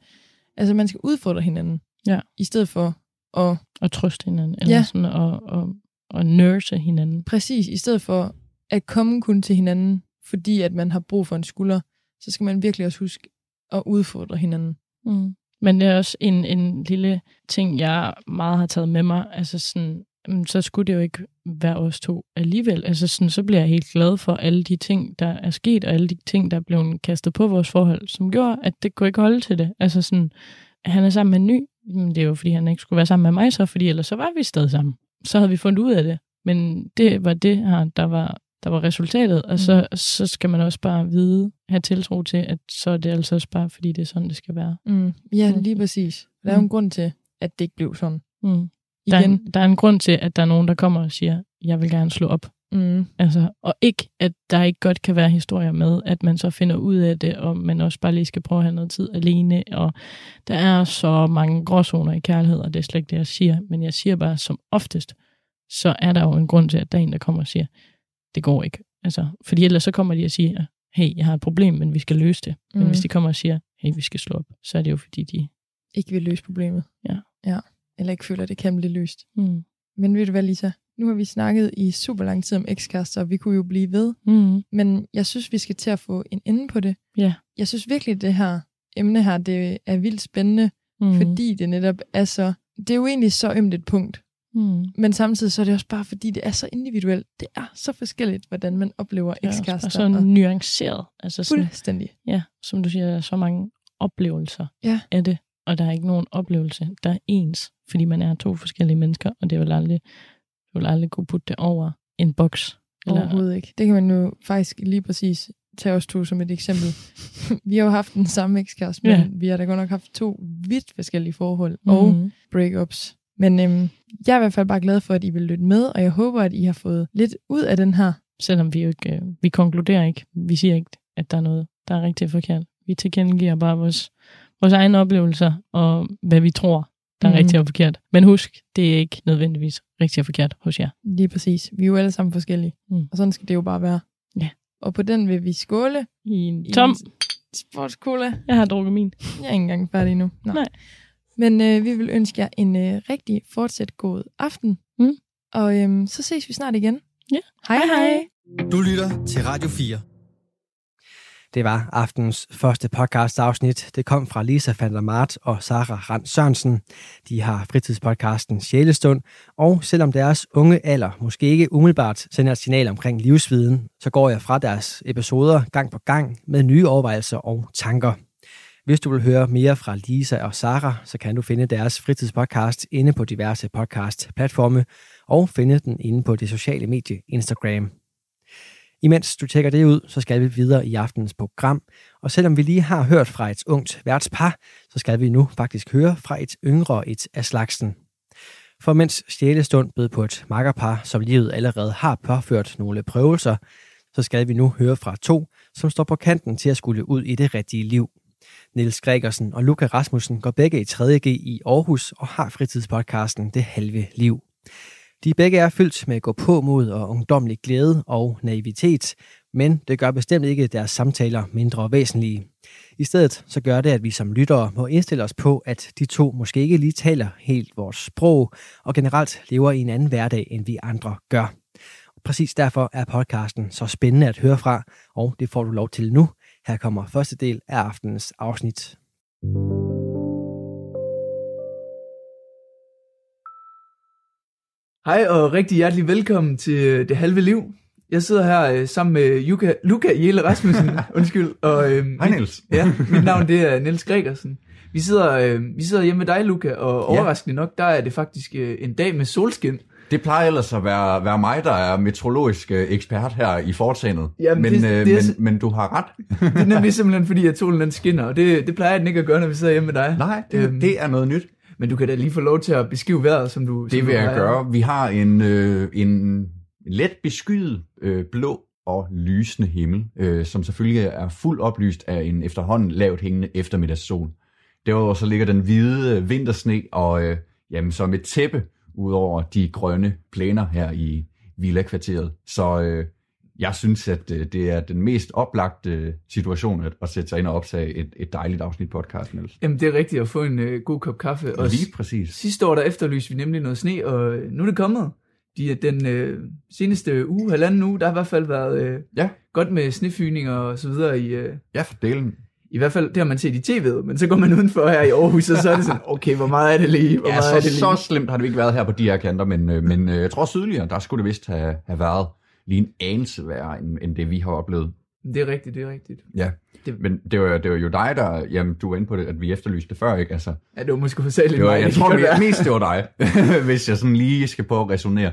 [SPEAKER 6] altså man skal udfordre hinanden.
[SPEAKER 2] Ja.
[SPEAKER 6] I stedet for at,
[SPEAKER 2] Og trøste hinanden, eller
[SPEAKER 6] Ja.
[SPEAKER 2] sådan, og, og, og nurse hinanden.
[SPEAKER 6] præcis, i stedet for at komme kun til hinanden, fordi at man har brug for en skulder, så skal man virkelig også huske at udfordre hinanden.
[SPEAKER 2] Mm. Men det er også en, en lille ting, jeg meget har taget med mig. Altså sådan, mm, så skulle det jo ikke være os to alligevel. Altså sådan, så bliver jeg helt glad for alle de ting, der er sket, og alle de ting, der er blevet kastet på vores forhold, som gjorde, at det kunne ikke holde til det. Altså sådan, han er sammen med en ny, men det er jo fordi, han ikke skulle være sammen med mig så, fordi ellers så var vi stadig sammen. Så havde vi fundet ud af det. Men det var det her, der var, der var resultatet, og så, så skal man også bare vide, have tiltro til, at så er det altså også bare, fordi det er sådan, det skal være.
[SPEAKER 6] Mm. Ja,
[SPEAKER 2] Mm.
[SPEAKER 6] lige præcis. Der er jo
[SPEAKER 2] Mm.
[SPEAKER 6] en grund til, at det ikke blev sådan.
[SPEAKER 2] Mm. Der er, en, der er en grund til, at der er nogen, der kommer og siger, jeg vil gerne slå op.
[SPEAKER 6] Mm.
[SPEAKER 2] Altså, og ikke, at der ikke godt kan være historier med, at man så finder ud af det, og man også bare lige skal prøve at have noget tid alene. Og der er så mange gråzoner i kærlighed, og det er slet ikke det, jeg siger. Men jeg siger bare, som oftest, så er der jo en grund til, at der er en, der kommer og siger, det går ikke. Altså, fordi ellers så kommer de og siger, hey, jeg har et problem, men vi skal løse det. Men
[SPEAKER 6] Mm.
[SPEAKER 2] hvis de kommer og siger, hey, vi skal slå op, så er det jo fordi, de...
[SPEAKER 6] Ikke vil løse problemet.
[SPEAKER 2] Ja.
[SPEAKER 6] ja. Eller ikke føler, at det kan blive løst.
[SPEAKER 2] Mm.
[SPEAKER 6] Men ved du hvad, Lisa? Nu har vi snakket i super lang tid om ekskærester, og vi kunne jo blive ved.
[SPEAKER 2] Mm.
[SPEAKER 6] Men jeg synes, vi skal til at få en ende på det.
[SPEAKER 2] Ja.
[SPEAKER 6] Jeg synes virkelig, det her emne her, det er vildt spændende,
[SPEAKER 2] mm.
[SPEAKER 6] fordi det netop er så... Det er jo egentlig så ømt et punkt,
[SPEAKER 2] Mm.
[SPEAKER 6] men samtidig så er det også bare, fordi det er så individuelt. Det er så forskelligt, hvordan man oplever ekskærester.
[SPEAKER 2] bare så
[SPEAKER 6] og
[SPEAKER 2] nuanceret. Altså sådan,
[SPEAKER 6] fuldstændig.
[SPEAKER 2] ja, som du siger, der er så mange oplevelser
[SPEAKER 6] Ja.
[SPEAKER 2] af det, og der er ikke nogen oplevelse, der er ens, fordi man er to forskellige mennesker, og det vil aldrig, du vil aldrig kunne putte det over en boks.
[SPEAKER 6] Overhovedet ikke. Det kan man jo faktisk lige præcis tage os to som et eksempel. vi har jo haft den samme ekskæreste, men
[SPEAKER 2] Ja.
[SPEAKER 6] vi har da godt nok haft to vidt forskellige forhold og
[SPEAKER 2] Mhm.
[SPEAKER 6] breakups. Men øhm, jeg er i hvert fald bare glad for, at I vil lytte med, og jeg håber, at I har fået lidt ud af den her.
[SPEAKER 2] Selvom vi jo ikke, øh, vi konkluderer ikke. Vi siger ikke, at der er noget, der er rigtig forkert. Vi tilkendegiver bare vores, vores egne oplevelser, og hvad vi tror, der er mm. rigtig og forkert. Men husk, det er ikke nødvendigvis rigtig og forkert hos jer.
[SPEAKER 6] Lige præcis. Vi er jo alle sammen forskellige,
[SPEAKER 2] Mm.
[SPEAKER 6] og sådan skal det jo bare være.
[SPEAKER 2] Ja.
[SPEAKER 6] Og på den vil vi skåle
[SPEAKER 2] I en
[SPEAKER 6] i
[SPEAKER 2] tom,
[SPEAKER 6] en sportscola.
[SPEAKER 2] jeg har drukket min.
[SPEAKER 6] Jeg er ikke engang færdig endnu. Nå.
[SPEAKER 2] Nej.
[SPEAKER 6] Men øh, vi vil ønske jer en øh, rigtig fortsat god aften.
[SPEAKER 2] Mm.
[SPEAKER 6] Og øhm, så ses vi snart igen.
[SPEAKER 2] Ja.
[SPEAKER 6] Hej hej.
[SPEAKER 1] Du lytter til Radio 4. Det var aftens første podcast afsnit. Det kom fra Lisa van der Mart og Sara Rand Sørensen. De har fritidspodcasten Sjælestund, og selvom deres unge alder måske ikke umiddelbart sender et signal omkring livsviden, så går jeg fra deres episoder gang på gang med nye overvejelser og tanker. Hvis du vil høre mere fra Lisa og Sara, så kan du finde deres fritidspodcast inde på diverse podcast-platforme og finde den inde på det sociale medie Instagram. Imens du tjekker det ud, så skal vi videre i aftenens program. Og selvom vi lige har hørt fra et ungt værtspar, så skal vi nu faktisk høre fra et yngre et af slagsen. For mens Sjælestund bød på et makkerpar, som livet allerede har påført nogle prøvelser, så skal vi nu høre fra to, som står på kanten til at skulle ud i det rigtige liv. Niels Gregersen og Luca Rasmussen går begge i 3.G i Aarhus og har fritidspodcasten Det Halve Liv. De begge er fyldt med gå på mod og ungdomlig glæde og naivitet, men det gør bestemt ikke deres samtaler mindre væsentlige. I stedet så gør det, at vi som lyttere må indstille os på, at de to måske ikke lige taler helt vores sprog og generelt lever i en anden hverdag, end vi andre gør. Præcis derfor er podcasten så spændende at høre fra, og det får du lov til nu. Her kommer første del af aftenens afsnit.
[SPEAKER 4] Hej og rigtig hjertelig velkommen til øh, Det Halve Liv. Jeg sidder her øh, sammen med Luca, Luca Jelle Rasmussen, undskyld. Og, øh,
[SPEAKER 3] Hej Niels.
[SPEAKER 4] Ja, mit navn det er Niels Gregersen. Vi sidder, øh, vi sidder hjemme med dig, Luca, og
[SPEAKER 3] Ja.
[SPEAKER 4] overraskende nok, der er det faktisk øh, en dag med solskin.
[SPEAKER 3] Det plejer ellers at være, være mig, der er meteorologisk øh, ekspert her i foretagendet.
[SPEAKER 4] Jamen,
[SPEAKER 3] men,
[SPEAKER 4] det-
[SPEAKER 3] øh,
[SPEAKER 4] det er
[SPEAKER 3] men, men du har ret.
[SPEAKER 4] Det er nemlig simpelthen fordi, at solen den skinner, og det, det plejer den ikke at gøre, når vi sidder hjemme med dig.
[SPEAKER 3] Nej, det,
[SPEAKER 4] Øhm,
[SPEAKER 3] det er noget nyt.
[SPEAKER 4] Men du kan da lige få lov til at beskrive vejret, som du som
[SPEAKER 3] Det
[SPEAKER 4] du
[SPEAKER 3] vil jeg
[SPEAKER 4] plejer.
[SPEAKER 3] gøre. Vi har en, øh, en let beskyet øh, blå og lysende himmel, øh, som selvfølgelig er fuldt oplyst af en efterhånden lavt hængende eftermiddagssol. Derudover så ligger den hvide øh, vintersne og øh, jamen, som et tæppe ud over de grønne plæner her i Villa-kvarteret. Så øh, jeg synes, at øh, det er den mest oplagte øh, situation at, at sætte sig ind og optage et, et dejligt afsnit podcast, Niels.
[SPEAKER 4] Jamen, det er rigtigt at få en øh, god kop kaffe. Og
[SPEAKER 3] Lige præcis.
[SPEAKER 4] Sidste år der efterlyste vi nemlig noget sne, og øh, nu er det kommet. De, den øh, seneste uge, halvanden uge, der har i hvert fald været øh,
[SPEAKER 3] Ja.
[SPEAKER 4] godt med snefyninger og så videre. I, øh,
[SPEAKER 3] Ja, for delen.
[SPEAKER 4] I hvert fald, det har man set i tv'et, men så går man udenfor her i Aarhus, og så er det sådan, okay, hvor meget er det lige? Hvor
[SPEAKER 3] Ja,
[SPEAKER 4] meget er det
[SPEAKER 3] så,
[SPEAKER 4] lige?
[SPEAKER 3] så slemt har det ikke været her på de her kanter, men, øh, men øh, jeg tror sydligere, der skulle det vist have, have været lige en anelse værre, end, end det vi har oplevet.
[SPEAKER 4] Det er rigtigt, det er rigtigt.
[SPEAKER 3] Ja,
[SPEAKER 4] Det-
[SPEAKER 3] men det var, det var jo dig, der, jamen du var inde på det, at vi efterlyste det før, ikke? Altså,
[SPEAKER 4] Ja, det var måske for lidt
[SPEAKER 3] det var,
[SPEAKER 4] mig.
[SPEAKER 3] jeg
[SPEAKER 4] det
[SPEAKER 3] tror det mest, det var dig, hvis jeg sådan lige skal prøve at resonere.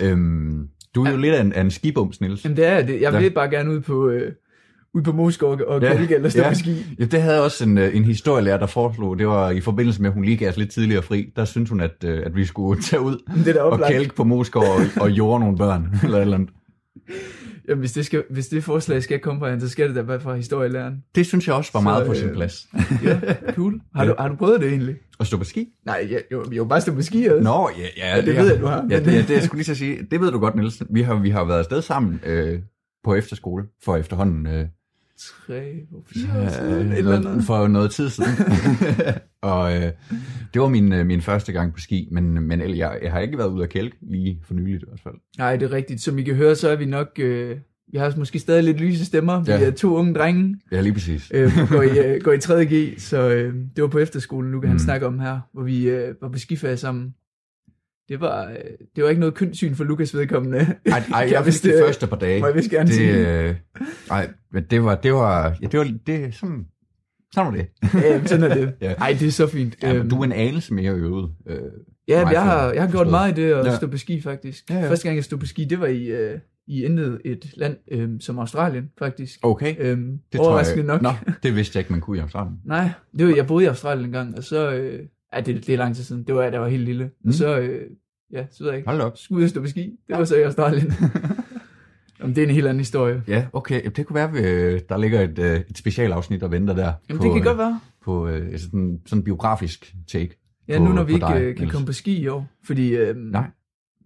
[SPEAKER 3] Øhm, du er jo lidt af en, af en skibums, Niels.
[SPEAKER 4] Jamen det er det. Jeg
[SPEAKER 3] Ja.
[SPEAKER 4] vil bare gerne ud på, øh, ud på Moskov og
[SPEAKER 3] Ja,
[SPEAKER 4] ja. Kælke eller stå
[SPEAKER 3] ja.
[SPEAKER 4] på ski.
[SPEAKER 3] Ja, det havde også en, øh, en historielærer, der foreslog. Det var i forbindelse med, at hun lige gav os lidt tidligere fri. Der syntes hun, at, øh, at vi skulle tage ud
[SPEAKER 4] Det er
[SPEAKER 3] og kælke på Moskov og, og jorde nogle børn. Eller et eller andet.
[SPEAKER 4] Jamen, hvis det, skal, hvis det forslag skal komme fra hende, så skal det da være fra historielæreren.
[SPEAKER 3] Det synes jeg også var
[SPEAKER 4] Så,
[SPEAKER 3] meget på
[SPEAKER 4] øh,
[SPEAKER 3] sin plads.
[SPEAKER 4] Ja, cool. Har, du, har du prøvet det egentlig?
[SPEAKER 3] At stå på ski?
[SPEAKER 4] Nej, jeg, jo, jo bare stå på ski også.
[SPEAKER 3] Nå, ja, ja,
[SPEAKER 4] Ja, det ved jeg, du har.
[SPEAKER 3] Ja, det, ja, det jeg skulle lige så sige. Det ved du godt, Niels. Vi har, vi har været afsted sammen øh, på efterskole for efterhånden øh,
[SPEAKER 4] Tre, fire år siden, eller
[SPEAKER 3] noget, for noget tid siden. og øh, det var min, øh, min første gang på ski, men, men jeg, jeg har ikke været ude at kælke lige for nyligt i hvert fald.
[SPEAKER 4] Nej, det er rigtigt. Som I kan høre, så er vi nok... Øh, vi har måske stadig lidt lyse stemmer. Vi
[SPEAKER 3] Ja.
[SPEAKER 4] er to unge drenge,
[SPEAKER 3] Ja, lige præcis.
[SPEAKER 4] øh, går, i, øh, går i 3.G, så øh, det var på efterskolen, nu kan mm. han snakke om her, hvor vi øh, var på skiferie sammen. Det var, øh, det var ikke noget kønssyn for Lukas vedkommende.
[SPEAKER 3] Ej, ej
[SPEAKER 4] Kan
[SPEAKER 3] jeg fik
[SPEAKER 4] vist,
[SPEAKER 3] de
[SPEAKER 4] øh,
[SPEAKER 3] første par dage.
[SPEAKER 4] Må jeg vist gerne sige.
[SPEAKER 3] Det, øh, men det var, det var, ja, det var, det, sådan, sådan var det.
[SPEAKER 4] Ja, sådan er det.
[SPEAKER 3] Ja.
[SPEAKER 4] Ej, det er så fint.
[SPEAKER 3] Ja, men
[SPEAKER 4] Øhm,
[SPEAKER 3] du er en anelse mere øvet. Øh,
[SPEAKER 4] Ja, jeg har, jeg har gjort meget i det at
[SPEAKER 3] Ja.
[SPEAKER 4] stå på ski, faktisk.
[SPEAKER 3] Ja, ja.
[SPEAKER 4] Første gang, jeg stod på ski, det var i, øh, i intet et land øh, som Australien, faktisk.
[SPEAKER 3] Okay,
[SPEAKER 4] Øhm,
[SPEAKER 3] det
[SPEAKER 4] overraskende nok.
[SPEAKER 3] Nå, det vidste jeg ikke, man kunne i Australien.
[SPEAKER 4] Nej, det var, jeg boede i Australien en gang, og så... Øh, ja, det, det er lang tid siden. Det var jeg, der var helt lille. Mm. Og så... Øh, ja, så ved jeg ikke.
[SPEAKER 3] Hold da op.
[SPEAKER 4] Skulle ud og stå på ski. Det var så i Australien. Jamen, det er en helt anden historie.
[SPEAKER 3] Ja, okay. Jamen, Det kunne være, at der ligger et, øh, et specialafsnit og venter der.
[SPEAKER 4] Jamen,
[SPEAKER 3] på,
[SPEAKER 4] det kan
[SPEAKER 3] øh,
[SPEAKER 4] godt være.
[SPEAKER 3] På øh, sådan, sådan en biografisk take.
[SPEAKER 4] Ja,
[SPEAKER 3] på-
[SPEAKER 4] nu når vi ikke
[SPEAKER 3] dig,
[SPEAKER 4] øh, kan komme på ski i år. Fordi... Øh,
[SPEAKER 3] Nej.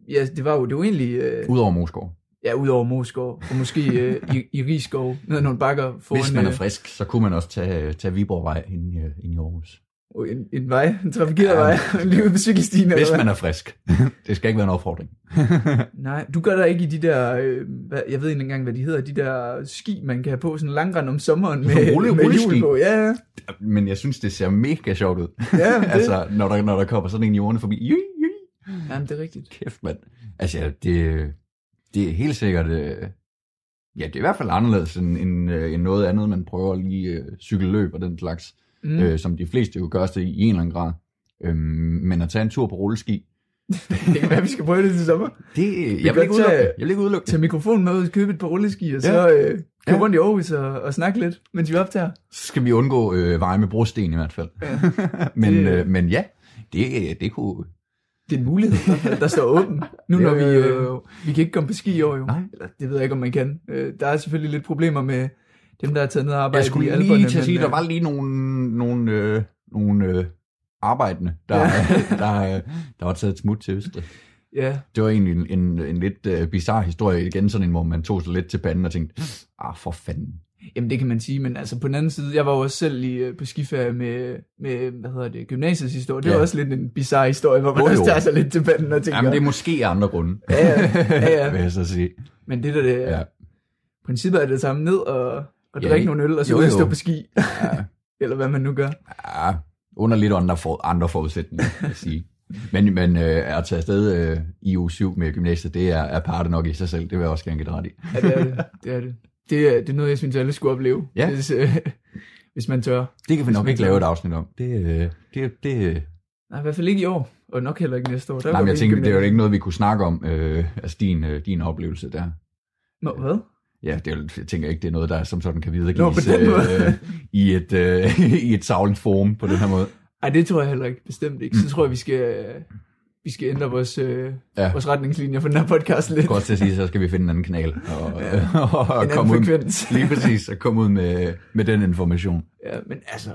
[SPEAKER 4] Ja, det var jo, det var egentlig... Øh,
[SPEAKER 3] Udover Moskov.
[SPEAKER 4] ja, ud over Moskov, og måske øh, i, i Rigskov, ned ad nogle bakker foran
[SPEAKER 3] Hvis man er
[SPEAKER 4] øh,
[SPEAKER 3] frisk, så kunne man også tage, tage Viborgvej ind, øh, ind i Aarhus.
[SPEAKER 4] En, en vej, en trafikeret
[SPEAKER 3] Ja.
[SPEAKER 4] vej, lige ude på cykelstien.
[SPEAKER 3] Hvis
[SPEAKER 4] eller
[SPEAKER 3] man er frisk. det skal ikke være en opfordring.
[SPEAKER 4] Nej, du gør der ikke i de der, øh, hvad, jeg ved ikke engang, hvad de hedder, de der ski, man kan have på, sådan en langrend om sommeren med,
[SPEAKER 3] rulle-
[SPEAKER 4] med hjul på. Ja, ja.
[SPEAKER 3] Men jeg synes, det ser mega sjovt ud.
[SPEAKER 4] Ja, det,
[SPEAKER 3] altså, når der, når der kommer sådan en jorden forbi. Jui, jui.
[SPEAKER 4] Jamen, det er rigtigt.
[SPEAKER 3] Kæft, mand. Altså, ja, det, det er helt sikkert... Øh, ja, det er i hvert fald anderledes end, end, øh, end noget andet, man prøver lige øh, cykelløb og den slags,
[SPEAKER 4] Mm.
[SPEAKER 3] øh, som de fleste jo gør det i, i en eller anden grad. Øhm, men at tage en tur på rulleski,
[SPEAKER 4] Det kan være, vi skal prøve det til sommer.
[SPEAKER 3] det, jeg, vil ikke
[SPEAKER 4] tage-.
[SPEAKER 3] Jeg vil ikke udelukke
[SPEAKER 4] Tag mikrofonen med ud købe et par rulleski, og
[SPEAKER 3] Ja.
[SPEAKER 4] så øh, køre
[SPEAKER 3] Ja.
[SPEAKER 4] rundt i Aarhus og, og snakke lidt, mens vi optager.
[SPEAKER 3] Så skal vi undgå øh, veje med brosten i hvert fald. men,
[SPEAKER 4] Det-
[SPEAKER 3] øh, men ja, det, det kunne...
[SPEAKER 4] Det er en mulighed, der står åben. Nu når vi, øh,
[SPEAKER 3] jo.
[SPEAKER 4] vi kan ikke komme på ski i år jo.
[SPEAKER 3] Nej.
[SPEAKER 4] Eller, det ved jeg ikke, om man kan. Øh, der er selvfølgelig lidt problemer med dem, der er taget ned og arbejdet
[SPEAKER 3] Jeg skulle
[SPEAKER 4] i
[SPEAKER 3] lige
[SPEAKER 4] Alperne.
[SPEAKER 3] til at sige,
[SPEAKER 4] men,
[SPEAKER 3] der
[SPEAKER 4] øh,
[SPEAKER 3] var lige nogle, nogle, øh, nogle øh, arbejdende, der,
[SPEAKER 4] Ja.
[SPEAKER 3] der, øh, der var taget et smut til Østrig.
[SPEAKER 4] Ja,
[SPEAKER 3] Det var egentlig en, en, en lidt øh, bizarre historie. Igen sådan en, hvor man tog sig lidt til panden og tænkte, ah, for fanden.
[SPEAKER 4] Jamen det kan man sige, men altså på den anden side, jeg var jo også selv lige øh, på skiferie med, med hvad hedder det, gymnasiets historie. Det var
[SPEAKER 3] Ja.
[SPEAKER 4] også lidt en bizarre historie, hvor man
[SPEAKER 3] Jo,
[SPEAKER 4] også tager sig lidt til panden og tænker,
[SPEAKER 3] Jamen, det er måske andre grunde,
[SPEAKER 4] ja, ja, ja,
[SPEAKER 3] vil
[SPEAKER 4] ja.
[SPEAKER 3] jeg så sige.
[SPEAKER 4] men det der, det,
[SPEAKER 3] ja.
[SPEAKER 4] princippet er det samme ned og, og
[SPEAKER 3] Ja,
[SPEAKER 4] drikke
[SPEAKER 3] ikke?
[SPEAKER 4] nogle øl, og så ud og stå på ski,
[SPEAKER 3] Ja,
[SPEAKER 4] eller hvad man nu gør.
[SPEAKER 3] ja, under lidt andre, for, andre forudsætninger, vil jeg sige. Men, men øh, at tage afsted øh, i uge 7 med gymnasiet, det er, er part nok i sig selv. Det vil jeg også gerne give ret i.
[SPEAKER 4] Ja, det er det. Det er det. Det er, det er noget, jeg synes, alle skulle opleve,
[SPEAKER 3] Ja.
[SPEAKER 4] hvis, øh, hvis man tør.
[SPEAKER 3] Det kan vi nok ikke
[SPEAKER 4] tør.
[SPEAKER 3] lave et afsnit om. Det, øh, det, det,
[SPEAKER 4] Nej, i hvert fald ikke i år, og nok heller ikke næste år. Der
[SPEAKER 3] nej, men jeg tænker, det er jo ikke noget, vi kunne snakke om, øh, altså din, øh, din oplevelse der.
[SPEAKER 4] Nå, hvad?
[SPEAKER 3] Ja, det er, jo- jeg tænker ikke, det er noget, der som sådan kan videregives
[SPEAKER 4] Nå,
[SPEAKER 3] øh, i et, øh, i et savligt forum på den her måde.
[SPEAKER 4] Ej, det tror jeg heller ikke, bestemt ikke. Så tror jeg, vi skal, vi skal ændre vores, øh,
[SPEAKER 3] Ja.
[SPEAKER 4] vores retningslinjer for den her podcast lidt.
[SPEAKER 3] Også til at sige, så skal vi finde en anden kanal og, ja. og, og
[SPEAKER 4] En anden
[SPEAKER 3] komme ud,
[SPEAKER 4] frekvens.
[SPEAKER 3] lige præcis, og komme ud med, med den information.
[SPEAKER 4] Ja, men altså,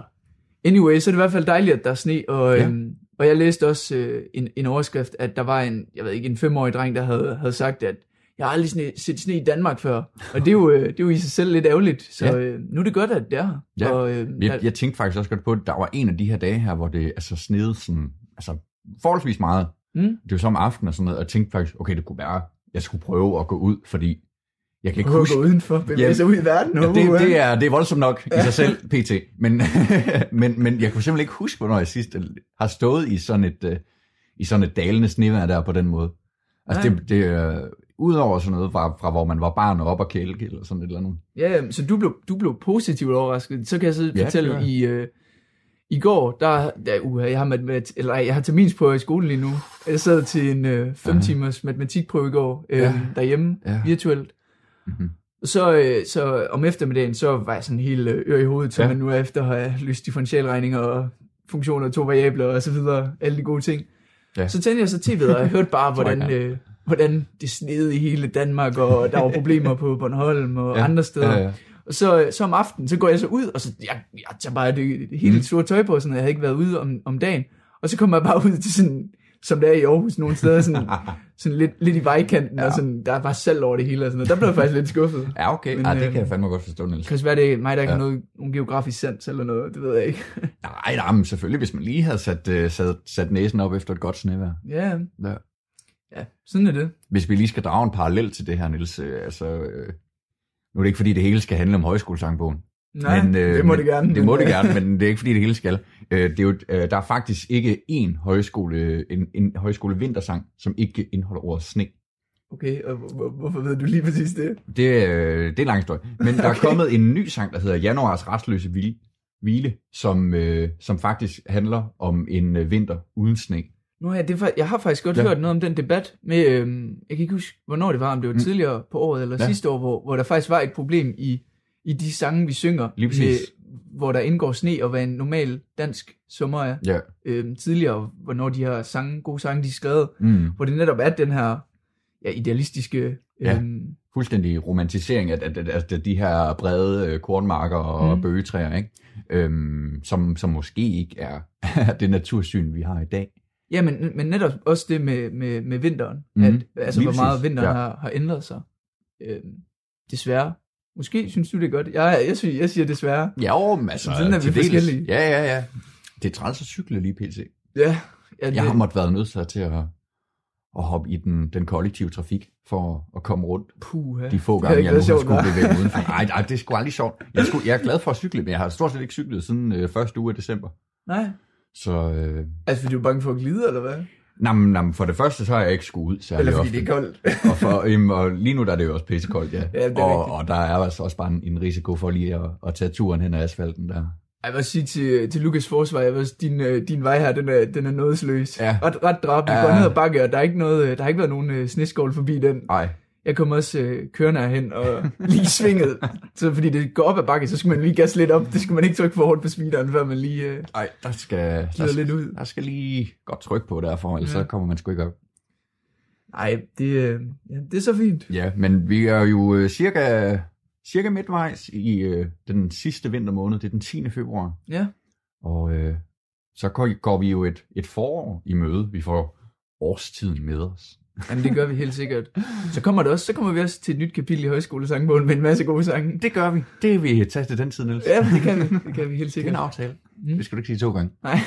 [SPEAKER 4] anyway, så er det i hvert fald dejligt, at der er sne, og,
[SPEAKER 3] ja.
[SPEAKER 4] øhm, og jeg læste også øh, en, en overskrift, at der var en, jeg ved ikke, en femårig dreng, der havde, havde sagt, at jeg har aldrig sne, set sne i Danmark før, og det er jo, øh, det er jo i sig selv lidt ærgerligt, så
[SPEAKER 3] Ja.
[SPEAKER 4] øh, nu er det godt, at det er.
[SPEAKER 3] Ja.
[SPEAKER 4] Og, øh,
[SPEAKER 3] Jeg, jeg tænkte faktisk også godt på, at der var en af de her dage her, hvor det altså snede sådan, altså forholdsvis meget.
[SPEAKER 4] Mm.
[SPEAKER 3] Det var så om aftenen og sådan noget, og jeg tænkte faktisk, okay, det kunne være, jeg skulle prøve at gå ud, fordi jeg kan ikke huske,
[SPEAKER 4] gå udenfor, bevæge
[SPEAKER 3] Ja.
[SPEAKER 4] sig ud i verden.
[SPEAKER 3] Ja, det, det, er, det er voldsomt nok i sig selv, pt. Men, men, men jeg kunne simpelthen ikke huske, hvornår jeg sidst har stået i sådan et, øh, i sådan et dalende snevejr der på den måde. Altså
[SPEAKER 4] Nej.
[SPEAKER 3] det, det er udover sådan noget fra, fra hvor man var barn og op og kælke eller sådan et eller andet.
[SPEAKER 4] Ja, så du blev, du blev positivt overrasket. Så kan jeg så
[SPEAKER 3] Ja,
[SPEAKER 4] fortælle, i, øh, i går, der, der uh, jeg har matematik, eller jeg har terminsprøve i skolen lige nu. Jeg sad til en øh, fem
[SPEAKER 3] Aha.
[SPEAKER 4] timers matematikprøve i går, øh,
[SPEAKER 3] Ja.
[SPEAKER 4] derhjemme,
[SPEAKER 3] Ja.
[SPEAKER 4] virtuelt.
[SPEAKER 3] Mhm.
[SPEAKER 4] Så, øh, så om eftermiddagen, så var jeg sådan helt øh, ør i hovedet, så
[SPEAKER 3] Ja.
[SPEAKER 4] ja. man nu er efter at have lyst differentialregninger og funktioner, to variabler og så videre, alle de gode ting.
[SPEAKER 3] Ja.
[SPEAKER 4] Så tændte jeg så tv'et, og jeg hørte bare,
[SPEAKER 3] jeg
[SPEAKER 4] hvordan, øh, hvordan det snede i hele Danmark, og der var problemer på Bornholm og
[SPEAKER 3] Ja.
[SPEAKER 4] andre steder.
[SPEAKER 3] Ja, ja.
[SPEAKER 4] Og så, så om aftenen, så går jeg så ud, og så, jeg, jeg tager bare det, det hele
[SPEAKER 3] Mm.
[SPEAKER 4] store tøj på, sådan, jeg havde ikke været ude om, om dagen. Og så kommer jeg bare ud til sådan, som det er i Aarhus nogle steder, sådan, sådan lidt, lidt i vejkanten,
[SPEAKER 3] Ja.
[SPEAKER 4] og sådan, der er bare salt over det hele og sådan noget. Der blev jeg faktisk lidt skuffet.
[SPEAKER 3] Ja, okay.
[SPEAKER 4] Men,
[SPEAKER 3] Ej, det
[SPEAKER 4] øh,
[SPEAKER 3] kan jeg fandme godt forstå, Niels.
[SPEAKER 4] Kan være, det er mig, der ikke
[SPEAKER 3] Ja.
[SPEAKER 4] har noget, nogen geografisk sans eller noget, det ved jeg ikke.
[SPEAKER 3] Nej, nej, men selvfølgelig, hvis man lige havde sat, uh, sat, sat næsen op efter et godt snevejr.
[SPEAKER 4] ja,
[SPEAKER 3] Ja.
[SPEAKER 4] Ja, sådan er det.
[SPEAKER 3] Hvis vi lige skal drage en parallel til det her, Niels, øh, altså, øh, nu er det ikke fordi, det hele skal handle om højskolesangbogen.
[SPEAKER 4] Nej, men, øh, det må det gerne.
[SPEAKER 3] Det må
[SPEAKER 4] men,
[SPEAKER 3] det gerne, men det er ikke fordi, det hele skal. Øh, det er jo, øh, der er faktisk ikke én højskole, en, en højskole vintersang, som ikke indeholder ordet sne.
[SPEAKER 4] Okay, og hvor- hvor- hvorfor ved du lige præcis det?
[SPEAKER 3] Det, øh, det er en lang historie. Men der er kommet en ny sang, der hedder Januars restløse hvile, hvile som, øh, som faktisk handler om en øh, vinter uden sne.
[SPEAKER 4] Nu har jeg, det, jeg har faktisk godt
[SPEAKER 3] Ja.
[SPEAKER 4] hørt noget om den debat med, øhm, jeg kan ikke huske, hvornår det var, om det var
[SPEAKER 3] Mm.
[SPEAKER 4] tidligere på året eller
[SPEAKER 3] Ja.
[SPEAKER 4] sidste år, hvor, hvor der faktisk var et problem i, i de sange, vi synger,
[SPEAKER 3] Lige præcis.
[SPEAKER 4] hvor der indgår sne og hvad en normal dansk sommer er.
[SPEAKER 3] Ja.
[SPEAKER 4] Øhm, tidligere, hvornår de her sange, gode sange, de er skrevet,
[SPEAKER 3] Mm.
[SPEAKER 4] hvor det netop er den her ja, idealistiske...
[SPEAKER 3] Ja.
[SPEAKER 4] Øhm,
[SPEAKER 3] fuldstændig romantisering af, af, af, af de her brede øh, kornmarker og. Mm. bøgetræer, ikke? Øhm, som, som måske ikke er det natursyn, vi har i dag.
[SPEAKER 4] Ja, men, men netop også det med, med, med vinteren, mm. at, altså
[SPEAKER 3] Lige
[SPEAKER 4] hvor meget vinteren
[SPEAKER 3] ja.
[SPEAKER 4] ja. har, har ændret sig. Øhm, desværre. Måske synes du det er godt. Jeg, jeg, synes, jeg siger desværre.
[SPEAKER 3] Ja, jo, men altså,
[SPEAKER 4] Sådan er vi forskellige.
[SPEAKER 3] Ja, ja, ja. Det er træls at cykle lige pt.
[SPEAKER 4] Ja, ja
[SPEAKER 3] Jeg har måttet været nødt til at, at, hoppe i den, den kollektive trafik for at komme rundt.
[SPEAKER 4] Puha.
[SPEAKER 3] De få
[SPEAKER 4] Det
[SPEAKER 3] gange, jeg nu
[SPEAKER 4] sjovt,
[SPEAKER 3] skulle bevæge mig udenfor. Nej, nej, det er sgu aldrig sjovt. Jeg er, sgu, jeg er glad for at cykle, men jeg har stort set ikke cyklet siden øh, første uge af december.
[SPEAKER 4] Nej.
[SPEAKER 3] Så øh,
[SPEAKER 4] Altså, fordi du er bange for at glide, eller hvad?
[SPEAKER 3] nam, nam, for det første, så har jeg ikke skulle ud særlig
[SPEAKER 4] Eller fordi
[SPEAKER 3] ofte.
[SPEAKER 4] det er koldt.
[SPEAKER 3] og, for, øhm, og lige nu der er det jo også pissekoldt, ja.
[SPEAKER 4] Ja, det er
[SPEAKER 3] og,
[SPEAKER 4] rigtigt.
[SPEAKER 3] og der er altså også bare en, en risiko for lige at, at tage turen hen ad asfalten der.
[SPEAKER 4] Jeg vil sige til, til Lukas forsvar, jeg vil også, din, øh, din vej her, den er, den er nådesløs.
[SPEAKER 3] Ja.
[SPEAKER 4] Ret, ret drab.
[SPEAKER 3] Ja.
[SPEAKER 4] går ned ad bakke, og der er ikke, noget, øh, der har ikke været nogen øh, sneskål forbi den.
[SPEAKER 3] Nej,
[SPEAKER 4] Jeg kommer også øh, kørende herhen og lige svinget. Så fordi det går op ad bakke, så skal man lige gas lidt op. Det skal man ikke trykke for hårdt på speederen, før man lige øh,
[SPEAKER 3] nej, der skal, der,
[SPEAKER 4] glider lidt
[SPEAKER 3] skal,
[SPEAKER 4] ud.
[SPEAKER 3] der skal lige godt tryk på derfor, ellers
[SPEAKER 4] Ja.
[SPEAKER 3] så kommer man sgu ikke op.
[SPEAKER 4] Nej, det, øh, ja, det er så fint.
[SPEAKER 3] Ja, men vi er jo øh, cirka, cirka midtvejs i øh, den sidste vintermåned, det er den 10. februar.
[SPEAKER 4] Ja.
[SPEAKER 3] Og øh, så går, går vi jo et, et forår i møde. Vi får årstiden med os.
[SPEAKER 4] Jamen, det gør vi helt sikkert. Så kommer, det også, så kommer vi også til et nyt kapitel i højskolesangbogen med en masse gode sange.
[SPEAKER 3] Det gør vi. Det er vi taget til den tid, Niels.
[SPEAKER 4] Ja, det kan vi. Det kan vi helt
[SPEAKER 3] det er
[SPEAKER 4] sikkert.
[SPEAKER 3] en aftale.
[SPEAKER 4] Mm.
[SPEAKER 3] Det skal du ikke sige to gange.
[SPEAKER 4] Nej.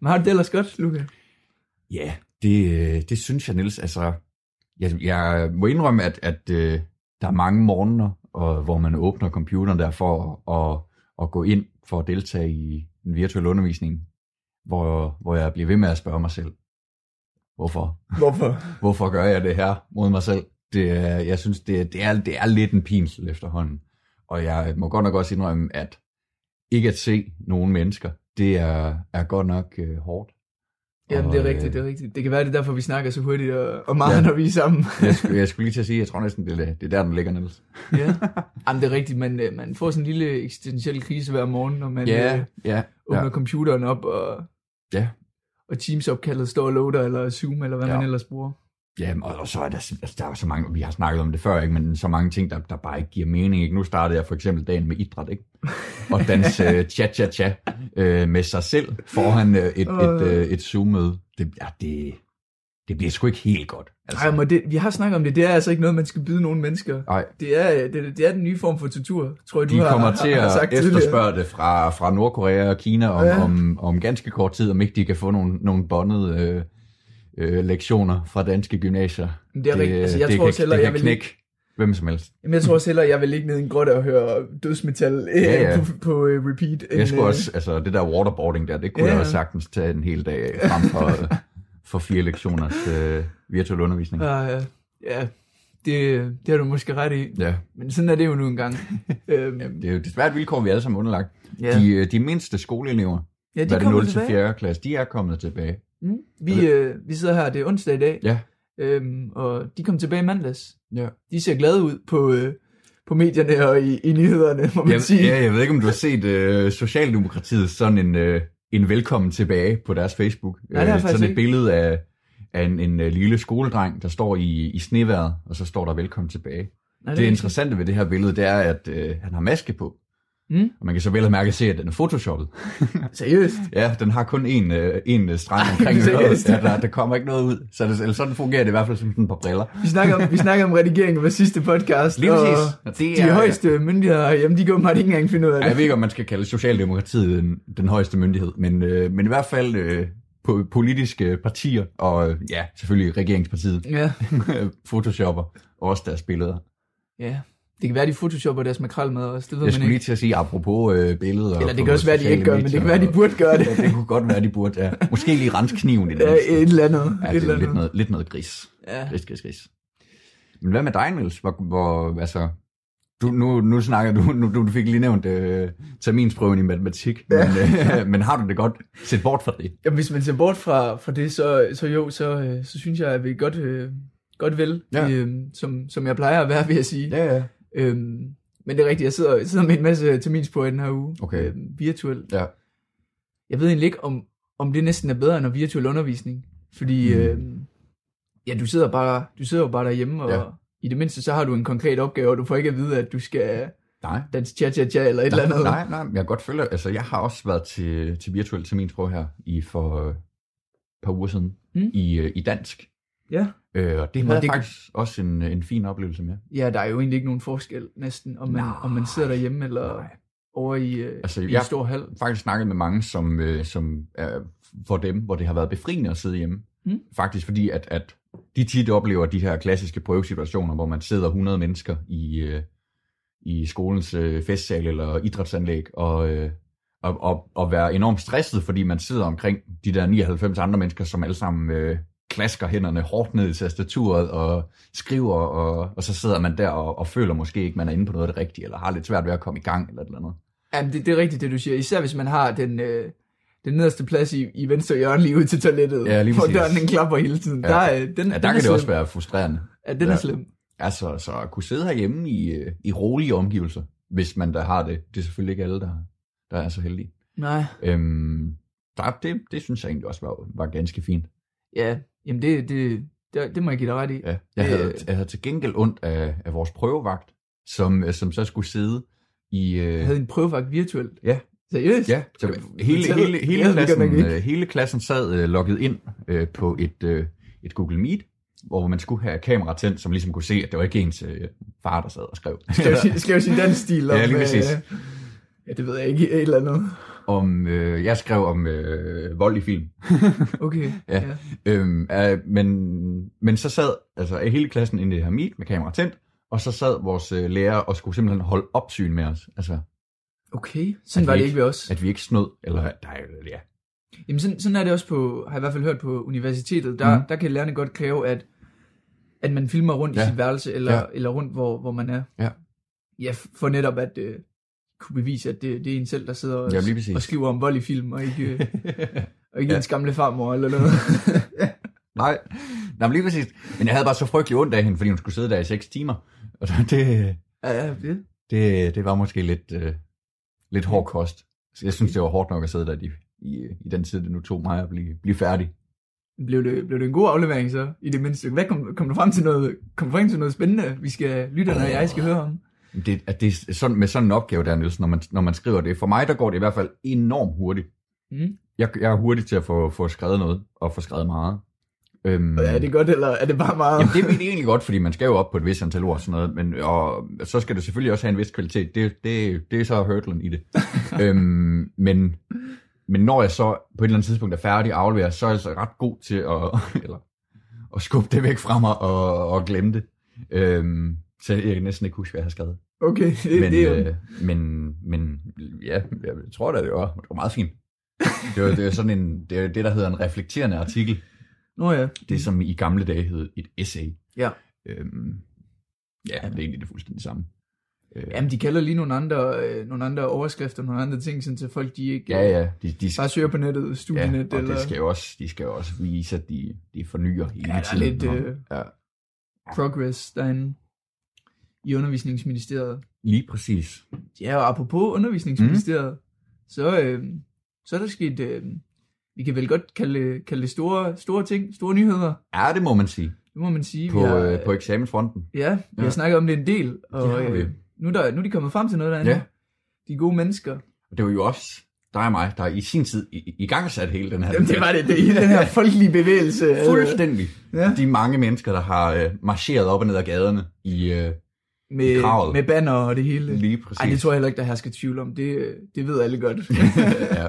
[SPEAKER 4] Men har du det ellers godt, Luca?
[SPEAKER 3] Ja, det, øh, det synes jeg, Niels. Altså, jeg, jeg må indrømme, at, at øh, der er mange morgener, og, hvor man åbner computeren der for at, at gå ind for at deltage i en virtuel undervisning, hvor, hvor jeg bliver ved med at spørge mig selv, hvorfor?
[SPEAKER 4] Hvorfor?
[SPEAKER 3] Hvorfor gør jeg det her mod mig selv? Det, er- jeg synes, det, det, er, det er lidt en pinsel efterhånden. Og jeg må godt nok også indrømme, at ikke at se nogen mennesker, det er, er godt nok øh, hårdt.
[SPEAKER 4] Jamen, det er rigtigt,
[SPEAKER 3] øh,
[SPEAKER 4] det er rigtigt. Det kan være, det er derfor, vi snakker så hurtigt og, og meget,
[SPEAKER 3] Ja.
[SPEAKER 4] ja. når vi er sammen.
[SPEAKER 3] Jeg skulle, jeg skulle lige til at sige, jeg tror næsten, det er, det er der, den ligger, Niels.
[SPEAKER 4] ja. Jamen, det er rigtigt. Man, øh, man får sådan en lille eksistentiel krise hver morgen, når man
[SPEAKER 3] Ja,
[SPEAKER 4] øh,
[SPEAKER 3] ja,
[SPEAKER 4] åbner
[SPEAKER 3] ja.
[SPEAKER 4] computeren op, og,
[SPEAKER 3] Ja.
[SPEAKER 4] Og Teams-opkaldet står og loader, eller Zoom, eller hvad
[SPEAKER 3] Ja.
[SPEAKER 4] man ellers bruger.
[SPEAKER 3] Ja, og, og så er der, altså, der er så mange, vi har snakket om det før, ikke? men så mange ting, der, der bare ikke giver mening. Ikke? Nu startede jeg for eksempel dagen med idræt, ikke? og danse øh, cha-cha-cha øh, med sig selv foran øh, et, et, øh, et Zoom-møde. Det, ja, det, det bliver sgu ikke helt godt.
[SPEAKER 4] Altså. Ej, men det, vi har snakket om det. Det er altså ikke noget, man skal byde nogen mennesker.
[SPEAKER 3] Nej,
[SPEAKER 4] Det er, øh, det, det er den nye form for tortur, tror jeg, du
[SPEAKER 3] de
[SPEAKER 4] har,
[SPEAKER 3] kommer til
[SPEAKER 4] har, har
[SPEAKER 3] at
[SPEAKER 4] sagt tidligere.
[SPEAKER 3] efterspørge det fra, fra Nordkorea og Kina om, ja. Om, om ganske kort tid, om ikke de kan få nogle, nogle bondede øh, øh, lektioner fra danske gymnasier.
[SPEAKER 4] Men det er rigtigt. Altså, jeg
[SPEAKER 3] det
[SPEAKER 4] tror
[SPEAKER 3] kan, det
[SPEAKER 4] jeg vil
[SPEAKER 3] knække hvem som helst.
[SPEAKER 4] Jamen, jeg tror også hellere, jeg vil ligge ned i en grotte og høre dødsmetal øh,
[SPEAKER 3] Ja, ja.
[SPEAKER 4] på, på uh, repeat.
[SPEAKER 3] Jeg skulle
[SPEAKER 4] øh,
[SPEAKER 3] også, altså det der waterboarding der, det kunne
[SPEAKER 4] Ja,
[SPEAKER 3] jeg også sagtens tage en hel dag frem for, øh, for fire lektioners øh, virtuel undervisning.
[SPEAKER 4] Ja, ja. ja det, det har du måske ret i.
[SPEAKER 3] Ja,
[SPEAKER 4] Men sådan er det jo nu engang. øhm,
[SPEAKER 3] det er jo desværre et vilkår, vi alle sammen er underlagt.
[SPEAKER 4] ja.
[SPEAKER 3] De, øh, de mindste skoleelever,
[SPEAKER 4] ja,
[SPEAKER 3] hvad er det
[SPEAKER 4] kommer
[SPEAKER 3] 0 til
[SPEAKER 4] tilbage.
[SPEAKER 3] 4. klasse, de er kommet tilbage.
[SPEAKER 4] Mm. Vi, øh, vi sidder her, det er onsdag i dag,
[SPEAKER 3] Ja,
[SPEAKER 4] øhm, og de kom tilbage i mandags.
[SPEAKER 3] ja.
[SPEAKER 4] De ser glade ud på, øh, på medierne og i, i nyhederne, må man
[SPEAKER 3] Jeg,
[SPEAKER 4] sige.
[SPEAKER 3] ja, jeg ved ikke, om du har set øh, Socialdemokratiet sådan en, øh, en velkommen tilbage på deres Facebook.
[SPEAKER 4] Nej, det
[SPEAKER 3] Øh, sådan et
[SPEAKER 4] ikke.
[SPEAKER 3] billede af, af en, en øh, lille skoledreng, der står i, i sneværet, og så står der velkommen tilbage.
[SPEAKER 4] Nej,
[SPEAKER 3] Det
[SPEAKER 4] er
[SPEAKER 3] interessante ved det her billede, det er, at øh, han har maske på.
[SPEAKER 4] Mm.
[SPEAKER 3] Og man kan så vel og mærke se, at den er photoshoppet.
[SPEAKER 4] Seriøst?
[SPEAKER 3] Ja, den har kun en, øh, en øh, streg omkring øret. Ja, der, der kommer ikke noget ud. Så det, eller sådan fungerer det i hvert fald som sådan et par briller.
[SPEAKER 4] Vi snakker om, vi snakker om redigering vores sidste podcast.
[SPEAKER 3] Lige præcis.
[SPEAKER 4] Og
[SPEAKER 3] det
[SPEAKER 4] de
[SPEAKER 3] er-
[SPEAKER 4] højeste myndigheder, jamen de går meget ikke engang finde ud af det.
[SPEAKER 3] Jeg ved ikke, om man skal kalde Socialdemokratiet den, den højeste myndighed, men, øh, men i hvert fald øh, på politiske partier, og øh, ja, selvfølgelig regeringspartiet,
[SPEAKER 4] Ja.
[SPEAKER 3] photoshopper også deres billeder.
[SPEAKER 4] ja. Det kan være, de photoshopper deres makrel med os. Det ved
[SPEAKER 3] Jeg
[SPEAKER 4] man
[SPEAKER 3] skulle
[SPEAKER 4] ikke.
[SPEAKER 3] lige til at sige, apropos øh, billeder.
[SPEAKER 4] Eller det kan også være, de ikke gør, men det kan være, de burde gøre det.
[SPEAKER 3] Ja, det kunne godt være, de burde, ja. Måske lige rense kniven i det
[SPEAKER 4] Ja, et eller andet.
[SPEAKER 3] Ja,
[SPEAKER 4] et
[SPEAKER 3] det er lidt
[SPEAKER 4] andet.
[SPEAKER 3] noget, lidt noget gris.
[SPEAKER 4] Ja.
[SPEAKER 3] Gris, gris, gris. Men hvad med dig, Niels? Hvor, hvor, altså, Du, nu, nu snakker du, nu, du fik lige nævnt øh, terminsprøven i matematik, men, øh, men har du det godt set bort fra det?
[SPEAKER 4] Jamen, hvis man ser bort fra, fra det, så, så jo, så, øh, så synes jeg, at vi godt, øh, godt vel,
[SPEAKER 3] Ja.
[SPEAKER 4] ja. øh, som, som jeg plejer at være, vil jeg sige.
[SPEAKER 3] Ja, ja.
[SPEAKER 4] Øhm, men det er rigtigt, jeg sidder, jeg sidder med en masse terminsprøver i den her uge,
[SPEAKER 3] Okay.
[SPEAKER 4] øhm, virtuelt.
[SPEAKER 3] Ja.
[SPEAKER 4] Jeg ved egentlig ikke, om, om det næsten er bedre end virtuel undervisning, fordi
[SPEAKER 3] Mm.
[SPEAKER 4] øhm, ja, du sidder, bare, du sidder jo bare derhjemme, og
[SPEAKER 3] Ja.
[SPEAKER 4] i det mindste så har du en konkret opgave, og du får ikke at vide, at du skal
[SPEAKER 3] Nej.
[SPEAKER 4] danse cha-cha-cha eller et eller andet.
[SPEAKER 3] Nej, nej, jeg kan godt følge. Altså, jeg har også været til, til virtuel terminsprøve her i for et par uger siden
[SPEAKER 4] Mm.
[SPEAKER 3] i, øh, i dansk.
[SPEAKER 4] Ja.
[SPEAKER 3] Øh, og det var
[SPEAKER 4] det-
[SPEAKER 3] faktisk også en, en fin oplevelse med.
[SPEAKER 4] ja, der er jo egentlig ikke nogen forskel næsten, om man,
[SPEAKER 3] Nej.
[SPEAKER 4] om man sidder derhjemme eller
[SPEAKER 3] Nej.
[SPEAKER 4] over i, øh,
[SPEAKER 3] Altså,
[SPEAKER 4] i
[SPEAKER 3] jeg-
[SPEAKER 4] en stor hal.
[SPEAKER 3] faktisk snakket med mange, som, øh, som er for dem, hvor det har været befriende at sidde hjemme.
[SPEAKER 4] Mm.
[SPEAKER 3] Faktisk fordi, at, at de tit oplever de her klassiske prøvesituationer, hvor man sidder 100 mennesker i, øh, i skolens øh, festsal eller idrætsanlæg, og, øh, og, og, og være enormt stresset, fordi man sidder omkring de der 99 andre mennesker, som alle sammen øh, klasker hænderne hårdt ned i tastaturet og skriver, og, og så sidder man der og, og føler måske ikke, man er inde på noget af det rigtige, eller har lidt svært ved at komme i gang, eller et eller andet.
[SPEAKER 4] Jamen, det, det er rigtigt, det du siger. Især hvis man har den, øh, den nederste plads i, i venstre hjørne lige ud til toilettet,
[SPEAKER 3] Ja, lige
[SPEAKER 4] hvor døren den klapper hele tiden.
[SPEAKER 3] Ja.
[SPEAKER 4] Der, øh, den,
[SPEAKER 3] Ja,
[SPEAKER 4] den
[SPEAKER 3] der
[SPEAKER 4] er
[SPEAKER 3] kan det
[SPEAKER 4] slem.
[SPEAKER 3] også være frustrerende.
[SPEAKER 4] Ja, den
[SPEAKER 3] Ja.
[SPEAKER 4] er slem.
[SPEAKER 3] Altså, så at kunne sidde herhjemme i, øh, i rolige omgivelser, hvis man da har det. Det er selvfølgelig ikke alle, der, der er så heldige.
[SPEAKER 4] Nej,
[SPEAKER 3] Øhm, der, det, det synes jeg egentlig også var, var ganske fint.
[SPEAKER 4] ja, jamen det, det, det, det må jeg give dig ret i.
[SPEAKER 3] Ja. Jeg, havde,
[SPEAKER 4] Øh.
[SPEAKER 3] jeg havde til gengæld ondt af, af vores prøvevagt, som, øh, som så skulle sidde i... Øh,
[SPEAKER 4] Jeg havde en prøvevagt virtuelt.
[SPEAKER 3] Ja.
[SPEAKER 4] Seriøst?
[SPEAKER 3] Ja, så
[SPEAKER 4] du
[SPEAKER 3] hele, hele, hele,
[SPEAKER 4] det
[SPEAKER 3] klassen, øh, hele klassen sad øh, logget ind øh, på et, øh, et Google Meet, hvor man skulle have kamera tændt, som ligesom kunne se, at det var ikke ens øh, far, der sad og skrev.
[SPEAKER 4] Skal jeg, sige- skal jeg sige den stil om...
[SPEAKER 3] Ja, lige præcis.
[SPEAKER 4] Øh, ja, det ved jeg ikke. Et eller andet.
[SPEAKER 3] Om, øh, jeg skrev om øh, vold i film.
[SPEAKER 4] Okay.
[SPEAKER 3] Ja. Øhm, øh, men, men så sad altså hele klassen inde i det her meet med kamera tændt, og så sad vores øh, lærer og skulle simpelthen holde opsyn med os. Altså,
[SPEAKER 4] Okay, sådan var det
[SPEAKER 3] ikke-
[SPEAKER 4] ikke ved os.
[SPEAKER 3] at vi ikke snød, eller er- ja.
[SPEAKER 4] Jamen sådan, sådan er det også på, har jeg i hvert fald hørt på universitetet, der, mm. der kan lærerne godt kræve, at, at man filmer rundt ja.
[SPEAKER 3] Ja.
[SPEAKER 4] i sit værelse, eller,
[SPEAKER 3] Ja.
[SPEAKER 4] ja. eller rundt, hvor, hvor man er.
[SPEAKER 3] Ja.
[SPEAKER 4] Ja, for netop at øh, kunne bevise, at det, det er en selv, der sidder og,
[SPEAKER 3] Ja, lige
[SPEAKER 4] og skriver om vold i film, og ikke, øh, og ikke
[SPEAKER 3] Ja.
[SPEAKER 4] ens gamle farmor eller noget.
[SPEAKER 3] Nej, Nej men lige præcis. Men jeg havde bare så frygtelig ondt af hende, fordi hun skulle sidde der i 6 timer. Og så det,
[SPEAKER 4] ja, ja, det.
[SPEAKER 3] det, det var måske lidt, øh, lidt hård kost. Så jeg synes, det var hårdt nok at sidde der i, i, i den tid, det nu tog mig at blive, blive færdig.
[SPEAKER 4] Blev, det, blev det en god aflevering så, i det mindste? Hvad kom, kom du frem til noget, kom du frem til noget spændende, vi skal, lytterne og jeg skal høre om?
[SPEAKER 3] Det, at det er sådan, med sådan en opgave der, Niels, når man, når man skriver det. For mig, der går det i hvert fald enormt hurtigt.
[SPEAKER 4] Mm.
[SPEAKER 3] Jeg, jeg er hurtig til at få, få skrevet noget, og få skrevet meget. Øhm,
[SPEAKER 4] Er det godt, eller er det bare meget?
[SPEAKER 3] Jamen, det er egentlig godt, fordi man skal jo op på et vist antal ord og sådan noget, men og så skal det selvfølgelig også have en vis kvalitet. Det, det, det er så hurdlen i det. øhm, men, men når jeg så på et eller andet tidspunkt er færdig og afleverer, så er jeg så ret god til at, eller, at skubbe det væk fra mig og, og glemme det. Øhm, så jeg kan næsten ikke huske, hvad jeg har skrevet.
[SPEAKER 4] Okay, det,
[SPEAKER 3] Men,
[SPEAKER 4] det er jo...
[SPEAKER 3] øh, men, men ja, jeg tror da, det var, det var meget fint. Det var, det er sådan en, det, er det, der hedder en reflekterende artikel.
[SPEAKER 4] Nå ja.
[SPEAKER 3] Det, som i gamle dage hed et essay.
[SPEAKER 4] Ja.
[SPEAKER 3] Øhm, ja, det er egentlig det fuldstændig samme. Øh,
[SPEAKER 4] Jamen, de kalder lige nogle andre, øh, nogle andre overskrifter, nogle andre ting, sådan, så folk de ikke
[SPEAKER 3] ja, ja, de, de,
[SPEAKER 4] bare søger på nettet,
[SPEAKER 3] ja,
[SPEAKER 4] studienet,
[SPEAKER 3] og
[SPEAKER 4] eller
[SPEAKER 3] det skal jo også, de skal jo også vise, at de, de fornyer hele
[SPEAKER 4] Ja, er
[SPEAKER 3] tiden.
[SPEAKER 4] lidt, øh,
[SPEAKER 3] ja,
[SPEAKER 4] progress derinde i undervisningsministeriet.
[SPEAKER 3] lige præcis.
[SPEAKER 4] Ja, og apropos undervisningsministeriet, mm. så, øh, så er der sket, øh, vi kan vel godt kalde, kalde det store, store ting, store nyheder,
[SPEAKER 3] Ja, det må man sige.
[SPEAKER 4] det må man sige.
[SPEAKER 3] På,
[SPEAKER 4] har,
[SPEAKER 3] øh, på eksamensfronten.
[SPEAKER 4] ja, vi
[SPEAKER 3] ja.
[SPEAKER 4] har snakket om det en del, og
[SPEAKER 3] vi.
[SPEAKER 4] øh, nu, er der, nu er de kommet frem til noget derinde.
[SPEAKER 3] Ja.
[SPEAKER 4] De gode mennesker.
[SPEAKER 3] Og det var jo også dig og mig, der i sin tid i, i gang sat hele den her
[SPEAKER 4] Jamen, det var det, det i den her folkelige bevægelse. øh,
[SPEAKER 3] Fuldstændig.
[SPEAKER 4] Ja.
[SPEAKER 3] De mange mennesker, der har øh, marcheret op og ned ad gaderne i øh,
[SPEAKER 4] med,
[SPEAKER 3] kravet.
[SPEAKER 4] med banner og det hele.
[SPEAKER 3] lige præcis.
[SPEAKER 4] Ej, det tror jeg heller ikke, der hersker tvivl om. Det, det ved alle godt.
[SPEAKER 3] ja.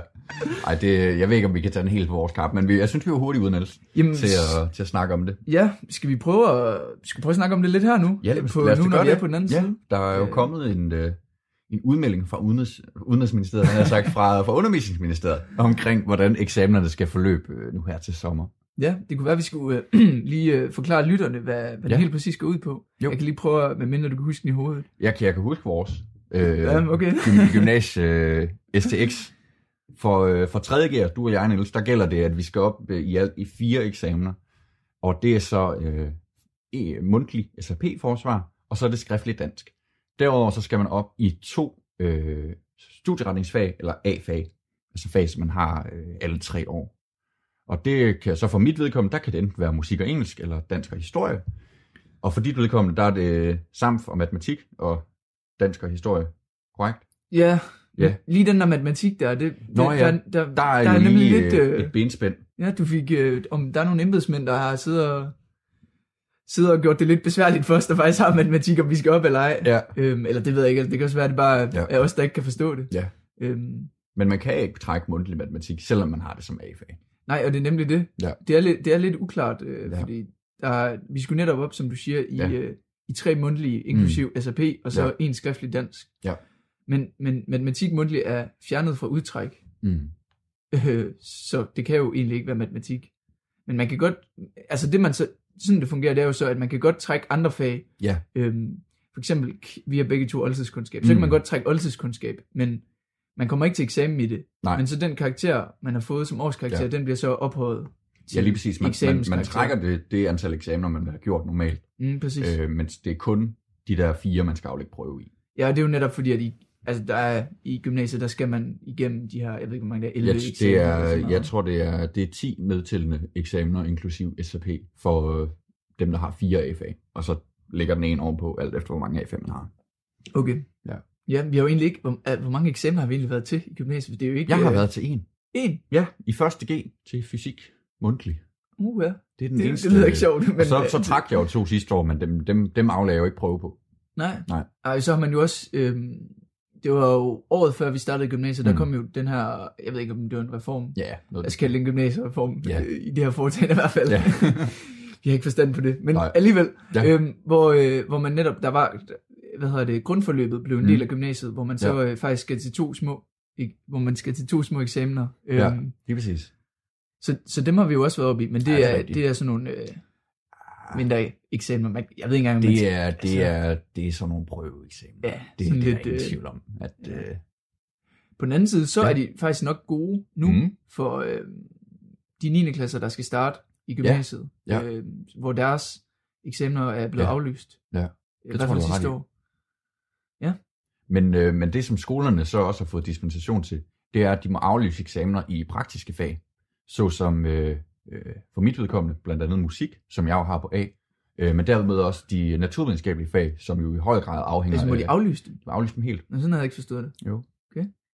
[SPEAKER 3] Ej, det, jeg ved ikke, om vi kan tage den helt på vores kap, men vi, jeg synes, vi var hurtigt uden Niels,
[SPEAKER 4] Jamen,
[SPEAKER 3] til at, til at snakke om det.
[SPEAKER 4] ja, skal vi prøve at, skal vi prøve at snakke om det lidt her nu?
[SPEAKER 3] Ja, lad
[SPEAKER 4] på,
[SPEAKER 3] lad os
[SPEAKER 4] nu, når vi er på den anden
[SPEAKER 3] ja,
[SPEAKER 4] side.
[SPEAKER 3] Der er jo
[SPEAKER 4] Øh.
[SPEAKER 3] kommet en, øh, en udmelding fra Udenrigs, Udenrigsministeriet, han har sagt, fra, fra Undervisningsministeriet, omkring, hvordan eksamenerne skal forløbe øh, nu her til sommer.
[SPEAKER 4] Ja, det kunne være, at vi skulle øh, lige øh, forklare lytterne, hvad, hvad ja. Det helt præcis går ud på.
[SPEAKER 3] Jo.
[SPEAKER 4] Jeg kan lige prøve, med mindre du kan huske den i hovedet.
[SPEAKER 3] Jeg, kan- jeg kan huske vores øh,
[SPEAKER 4] Ja, okay.
[SPEAKER 3] gym- gymnasie øh, STX. For, øh, for 3. gear, du og jeg, Niels, der gælder det, at vi skal op øh, i alt i fire eksamener. Og det er så øh, e- mundtlig SAP-forsvar, og så er det skriftligt dansk. Derudover så skal man op i to øh, studieretningsfag, eller A-fag. Altså fag, som man har øh, alle tre år. Og det kan så for mit vedkommende, der kan det enten være musik og engelsk, eller dansk og historie. Og for dit vedkommende, der er det samf og matematik og dansk og historie. Korrekt?
[SPEAKER 4] Ja,
[SPEAKER 3] Ja.
[SPEAKER 4] lige den der matematik der, det,
[SPEAKER 3] Nå
[SPEAKER 4] det,
[SPEAKER 3] ja,
[SPEAKER 4] der, der,
[SPEAKER 3] Der er,
[SPEAKER 4] der er nemlig
[SPEAKER 3] lidt, øh, et benspænd.
[SPEAKER 4] ja, du fik... Øh, om der er nogle embedsmænd, der har siddet og, siddet og gjort det lidt besværligt for os, der faktisk har matematik, om vi skal op eller ej.
[SPEAKER 3] Ja.
[SPEAKER 4] Øhm, eller det ved jeg ikke, det kan også være, at det bare
[SPEAKER 3] ja.
[SPEAKER 4] er os, der ikke kan forstå det.
[SPEAKER 3] Ja.
[SPEAKER 4] Øhm,
[SPEAKER 3] Men man kan ikke trække mundtlig matematik, selvom man har det som A-fag.
[SPEAKER 4] Nej, og det er nemlig det.
[SPEAKER 3] Ja.
[SPEAKER 4] Det, er lidt, det er lidt uklart, øh,
[SPEAKER 3] Ja.
[SPEAKER 4] fordi der, er- vi skulle netop op, som du siger, i,
[SPEAKER 3] Ja.
[SPEAKER 4] øh, i tre mundtlige, inklusiv mm. SAP, og så
[SPEAKER 3] Ja.
[SPEAKER 4] en skriftlig dansk.
[SPEAKER 3] Ja.
[SPEAKER 4] Men, men matematik mundtlig er fjernet fra udtræk,
[SPEAKER 3] Mm.
[SPEAKER 4] Øh, så det kan jo egentlig ikke være matematik. Men man kan godt, altså det man så, sådan det fungerer, det er jo så, at man kan godt trække andre fag.
[SPEAKER 3] Ja.
[SPEAKER 4] Øhm, for eksempel, vi har begge to oldtidskundskab. Så
[SPEAKER 3] Mm.
[SPEAKER 4] kan man godt trække oldtidskundskab, men man kommer ikke til eksamen i det.
[SPEAKER 3] Nej.
[SPEAKER 4] Men så den karakter, man har fået som årskarakter,
[SPEAKER 3] Ja.
[SPEAKER 4] den bliver så ophøjet til
[SPEAKER 3] Ja, lige præcis. Man, man, man trækker det, det antal eksamener, man har gjort normalt.
[SPEAKER 4] Mm, præcis. Øh.
[SPEAKER 3] Men det er kun de der fire, man skal aflægge prøve i.
[SPEAKER 4] Ja, det er jo netop fordi, at i, altså der er, i gymnasiet, der skal man igennem de her, jeg ved ikke, hvor mange der er, 11
[SPEAKER 3] Jeg,
[SPEAKER 4] eksamener
[SPEAKER 3] det
[SPEAKER 4] sådan
[SPEAKER 3] er, jeg tror, det er, det er 10 medtællende eksamener, inklusiv SAP, for øh, dem, der har fire A-fag. Og så lægger den en ovenpå, alt efter hvor mange A-fag man har.
[SPEAKER 4] Okay.
[SPEAKER 3] Ja.
[SPEAKER 4] Vi har jo egentlig ikke, hvor, hvor mange eksamener har vi egentlig været til i gymnasiet? Det er jo ikke...
[SPEAKER 3] Jeg har
[SPEAKER 4] øh,
[SPEAKER 3] været til en.
[SPEAKER 4] En?
[SPEAKER 3] Ja, i første G til fysik mundtlig.
[SPEAKER 4] Uh, ja.
[SPEAKER 3] Det er den
[SPEAKER 4] Det,
[SPEAKER 3] eneste.
[SPEAKER 4] det lyder ikke sjovt. Men,
[SPEAKER 3] Og så,
[SPEAKER 4] øh,
[SPEAKER 3] så trak jeg jo to sidste år, men dem, dem, dem aflagde jeg jo ikke prøve på.
[SPEAKER 4] Nej.
[SPEAKER 3] Nej.
[SPEAKER 4] Ej, så har man jo også... Øhm, det var jo året før vi startede gymnasiet, der
[SPEAKER 3] Mm.
[SPEAKER 4] kom jo den her, jeg ved ikke om det var en reform,
[SPEAKER 3] Ja, noget
[SPEAKER 4] jeg skal kalde en gymnasiereform,
[SPEAKER 3] Ja.
[SPEAKER 4] øh, i det her foretagende i hvert fald.
[SPEAKER 3] Ja.
[SPEAKER 4] vi har ikke forstand på det, men
[SPEAKER 3] Nej.
[SPEAKER 4] Alligevel,
[SPEAKER 3] ja.
[SPEAKER 4] øhm, hvor, øh, hvor man netop, der var, hvad hedder det, grundforløbet blev en
[SPEAKER 3] Mm.
[SPEAKER 4] del af gymnasiet, hvor man så øh, faktisk skal til to små, ikke, hvor man skal til to små eksamener. Øhm,
[SPEAKER 3] Ja. Lige præcis.
[SPEAKER 4] så, så dem har vi jo også været oppe i, men det,
[SPEAKER 3] Ja, det er
[SPEAKER 4] er,
[SPEAKER 3] rigtigt.
[SPEAKER 4] det er sådan nogle øh, mindre eksamener. Man, jeg ved ikke engang, om man
[SPEAKER 3] Det
[SPEAKER 4] skal-
[SPEAKER 3] er, det
[SPEAKER 4] altså-
[SPEAKER 3] er, det er sådan nogle prøveeksamener.
[SPEAKER 4] Ja,
[SPEAKER 3] det,
[SPEAKER 4] sådan
[SPEAKER 3] det er
[SPEAKER 4] lidt,
[SPEAKER 3] der ingen
[SPEAKER 4] øh,
[SPEAKER 3] tvivl om. At,
[SPEAKER 4] ja.
[SPEAKER 3] øh,
[SPEAKER 4] På den anden side, så
[SPEAKER 3] Ja.
[SPEAKER 4] ja. er de faktisk nok gode nu mm. for øh, de 9. klasser, der skal starte i gymnasiet,
[SPEAKER 3] Ja.
[SPEAKER 4] Øh, hvor deres eksamener er blevet
[SPEAKER 3] Ja.
[SPEAKER 4] aflyst.
[SPEAKER 3] Ja.
[SPEAKER 4] I
[SPEAKER 3] Det
[SPEAKER 4] hvert
[SPEAKER 3] tror
[SPEAKER 4] fald sidste
[SPEAKER 3] i.
[SPEAKER 4] år.
[SPEAKER 3] Men, øh, men det, som skolerne så også har fået dispensation til, det er, at de må aflyse eksamener i praktiske fag, såsom øh, øh, for mit vedkommende, blandt andet musik, som jeg jo har på A, øh, men dermed også de naturvidenskabelige fag, som jo i høj grad afhænger
[SPEAKER 4] Altså må de
[SPEAKER 3] af...
[SPEAKER 4] aflyse dem?
[SPEAKER 3] aflyse dem helt.
[SPEAKER 4] Nå, sådan havde jeg ikke forstået det.
[SPEAKER 3] Jo.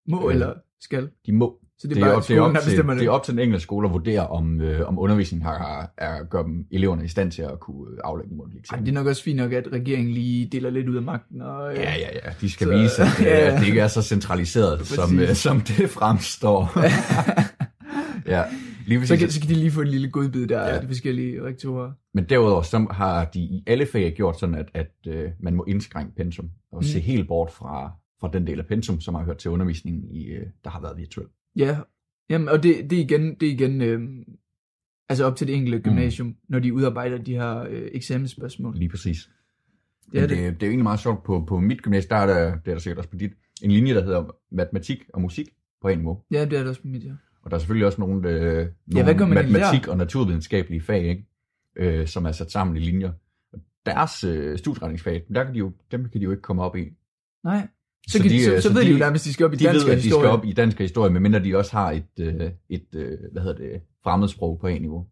[SPEAKER 4] Må
[SPEAKER 3] Øh,
[SPEAKER 4] eller skal?
[SPEAKER 3] De må.
[SPEAKER 4] Så det er,
[SPEAKER 3] Det er,
[SPEAKER 4] bare
[SPEAKER 3] op, det, er op til,
[SPEAKER 4] det.
[SPEAKER 3] det er op til den enkelte skole at vurdere, om, øh, om undervisningen har, er, gør dem, eleverne i stand til at kunne øh, aflægge mundtlig
[SPEAKER 4] Ej,
[SPEAKER 3] eksamen.
[SPEAKER 4] det er nok også fint nok, at regeringen lige deler lidt ud af magten. Og, øh,
[SPEAKER 3] Ja, ja, ja. De skal
[SPEAKER 4] Så-
[SPEAKER 3] vise, at,
[SPEAKER 4] Ja,
[SPEAKER 3] ja, at det ikke er så centraliseret, som, øh, som det fremstår. ja, lige
[SPEAKER 4] Så kan, så kan de lige få en lille godbid der
[SPEAKER 3] Ja.
[SPEAKER 4] af de forskellige rektorer.
[SPEAKER 3] Men derudover så har de i alle fag gjort sådan, at, at øh, man må indskrænke pensum og
[SPEAKER 4] Mm.
[SPEAKER 3] se helt bort fra, fra den del af pensum, som har hørt til undervisningen, i, øh, der har været virtuel.
[SPEAKER 4] Ja, Jamen, og det, det er igen, det er igen øh, altså op til det enkelte gymnasium, mm. når de udarbejder de her øh, eksamensspørgsmål.
[SPEAKER 3] Lige præcis.
[SPEAKER 4] Det er det.
[SPEAKER 3] det, det er jo egentlig meget sjovt. På, på mit gymnasie, der er der, det er der sikkert også på dit, en linje, der hedder matematik og musik på en niveau.
[SPEAKER 4] Ja, det er det også på mit, ja.
[SPEAKER 3] Og der er selvfølgelig også nogle, øh, nogle
[SPEAKER 4] hvad man egentlig
[SPEAKER 3] matematik
[SPEAKER 4] der?
[SPEAKER 3] og naturvidenskabelige fag, ikke? Øh, som er sat sammen i linjer. Deres øh, studieretningsfag, der kan de jo, dem kan de jo ikke komme op i.
[SPEAKER 4] Nej. Så,
[SPEAKER 3] Så de,
[SPEAKER 4] de, så,
[SPEAKER 3] øh,
[SPEAKER 4] så,
[SPEAKER 3] så
[SPEAKER 4] ved
[SPEAKER 3] de-
[SPEAKER 4] de jo nærmest, at de skal op i
[SPEAKER 3] De
[SPEAKER 4] dansk
[SPEAKER 3] ved,
[SPEAKER 4] og
[SPEAKER 3] at de
[SPEAKER 4] historie.
[SPEAKER 3] skal op i dansk historie, medmindre de også har et, øh, et øh, hvad hedder det, fremmedsprog på en niveau.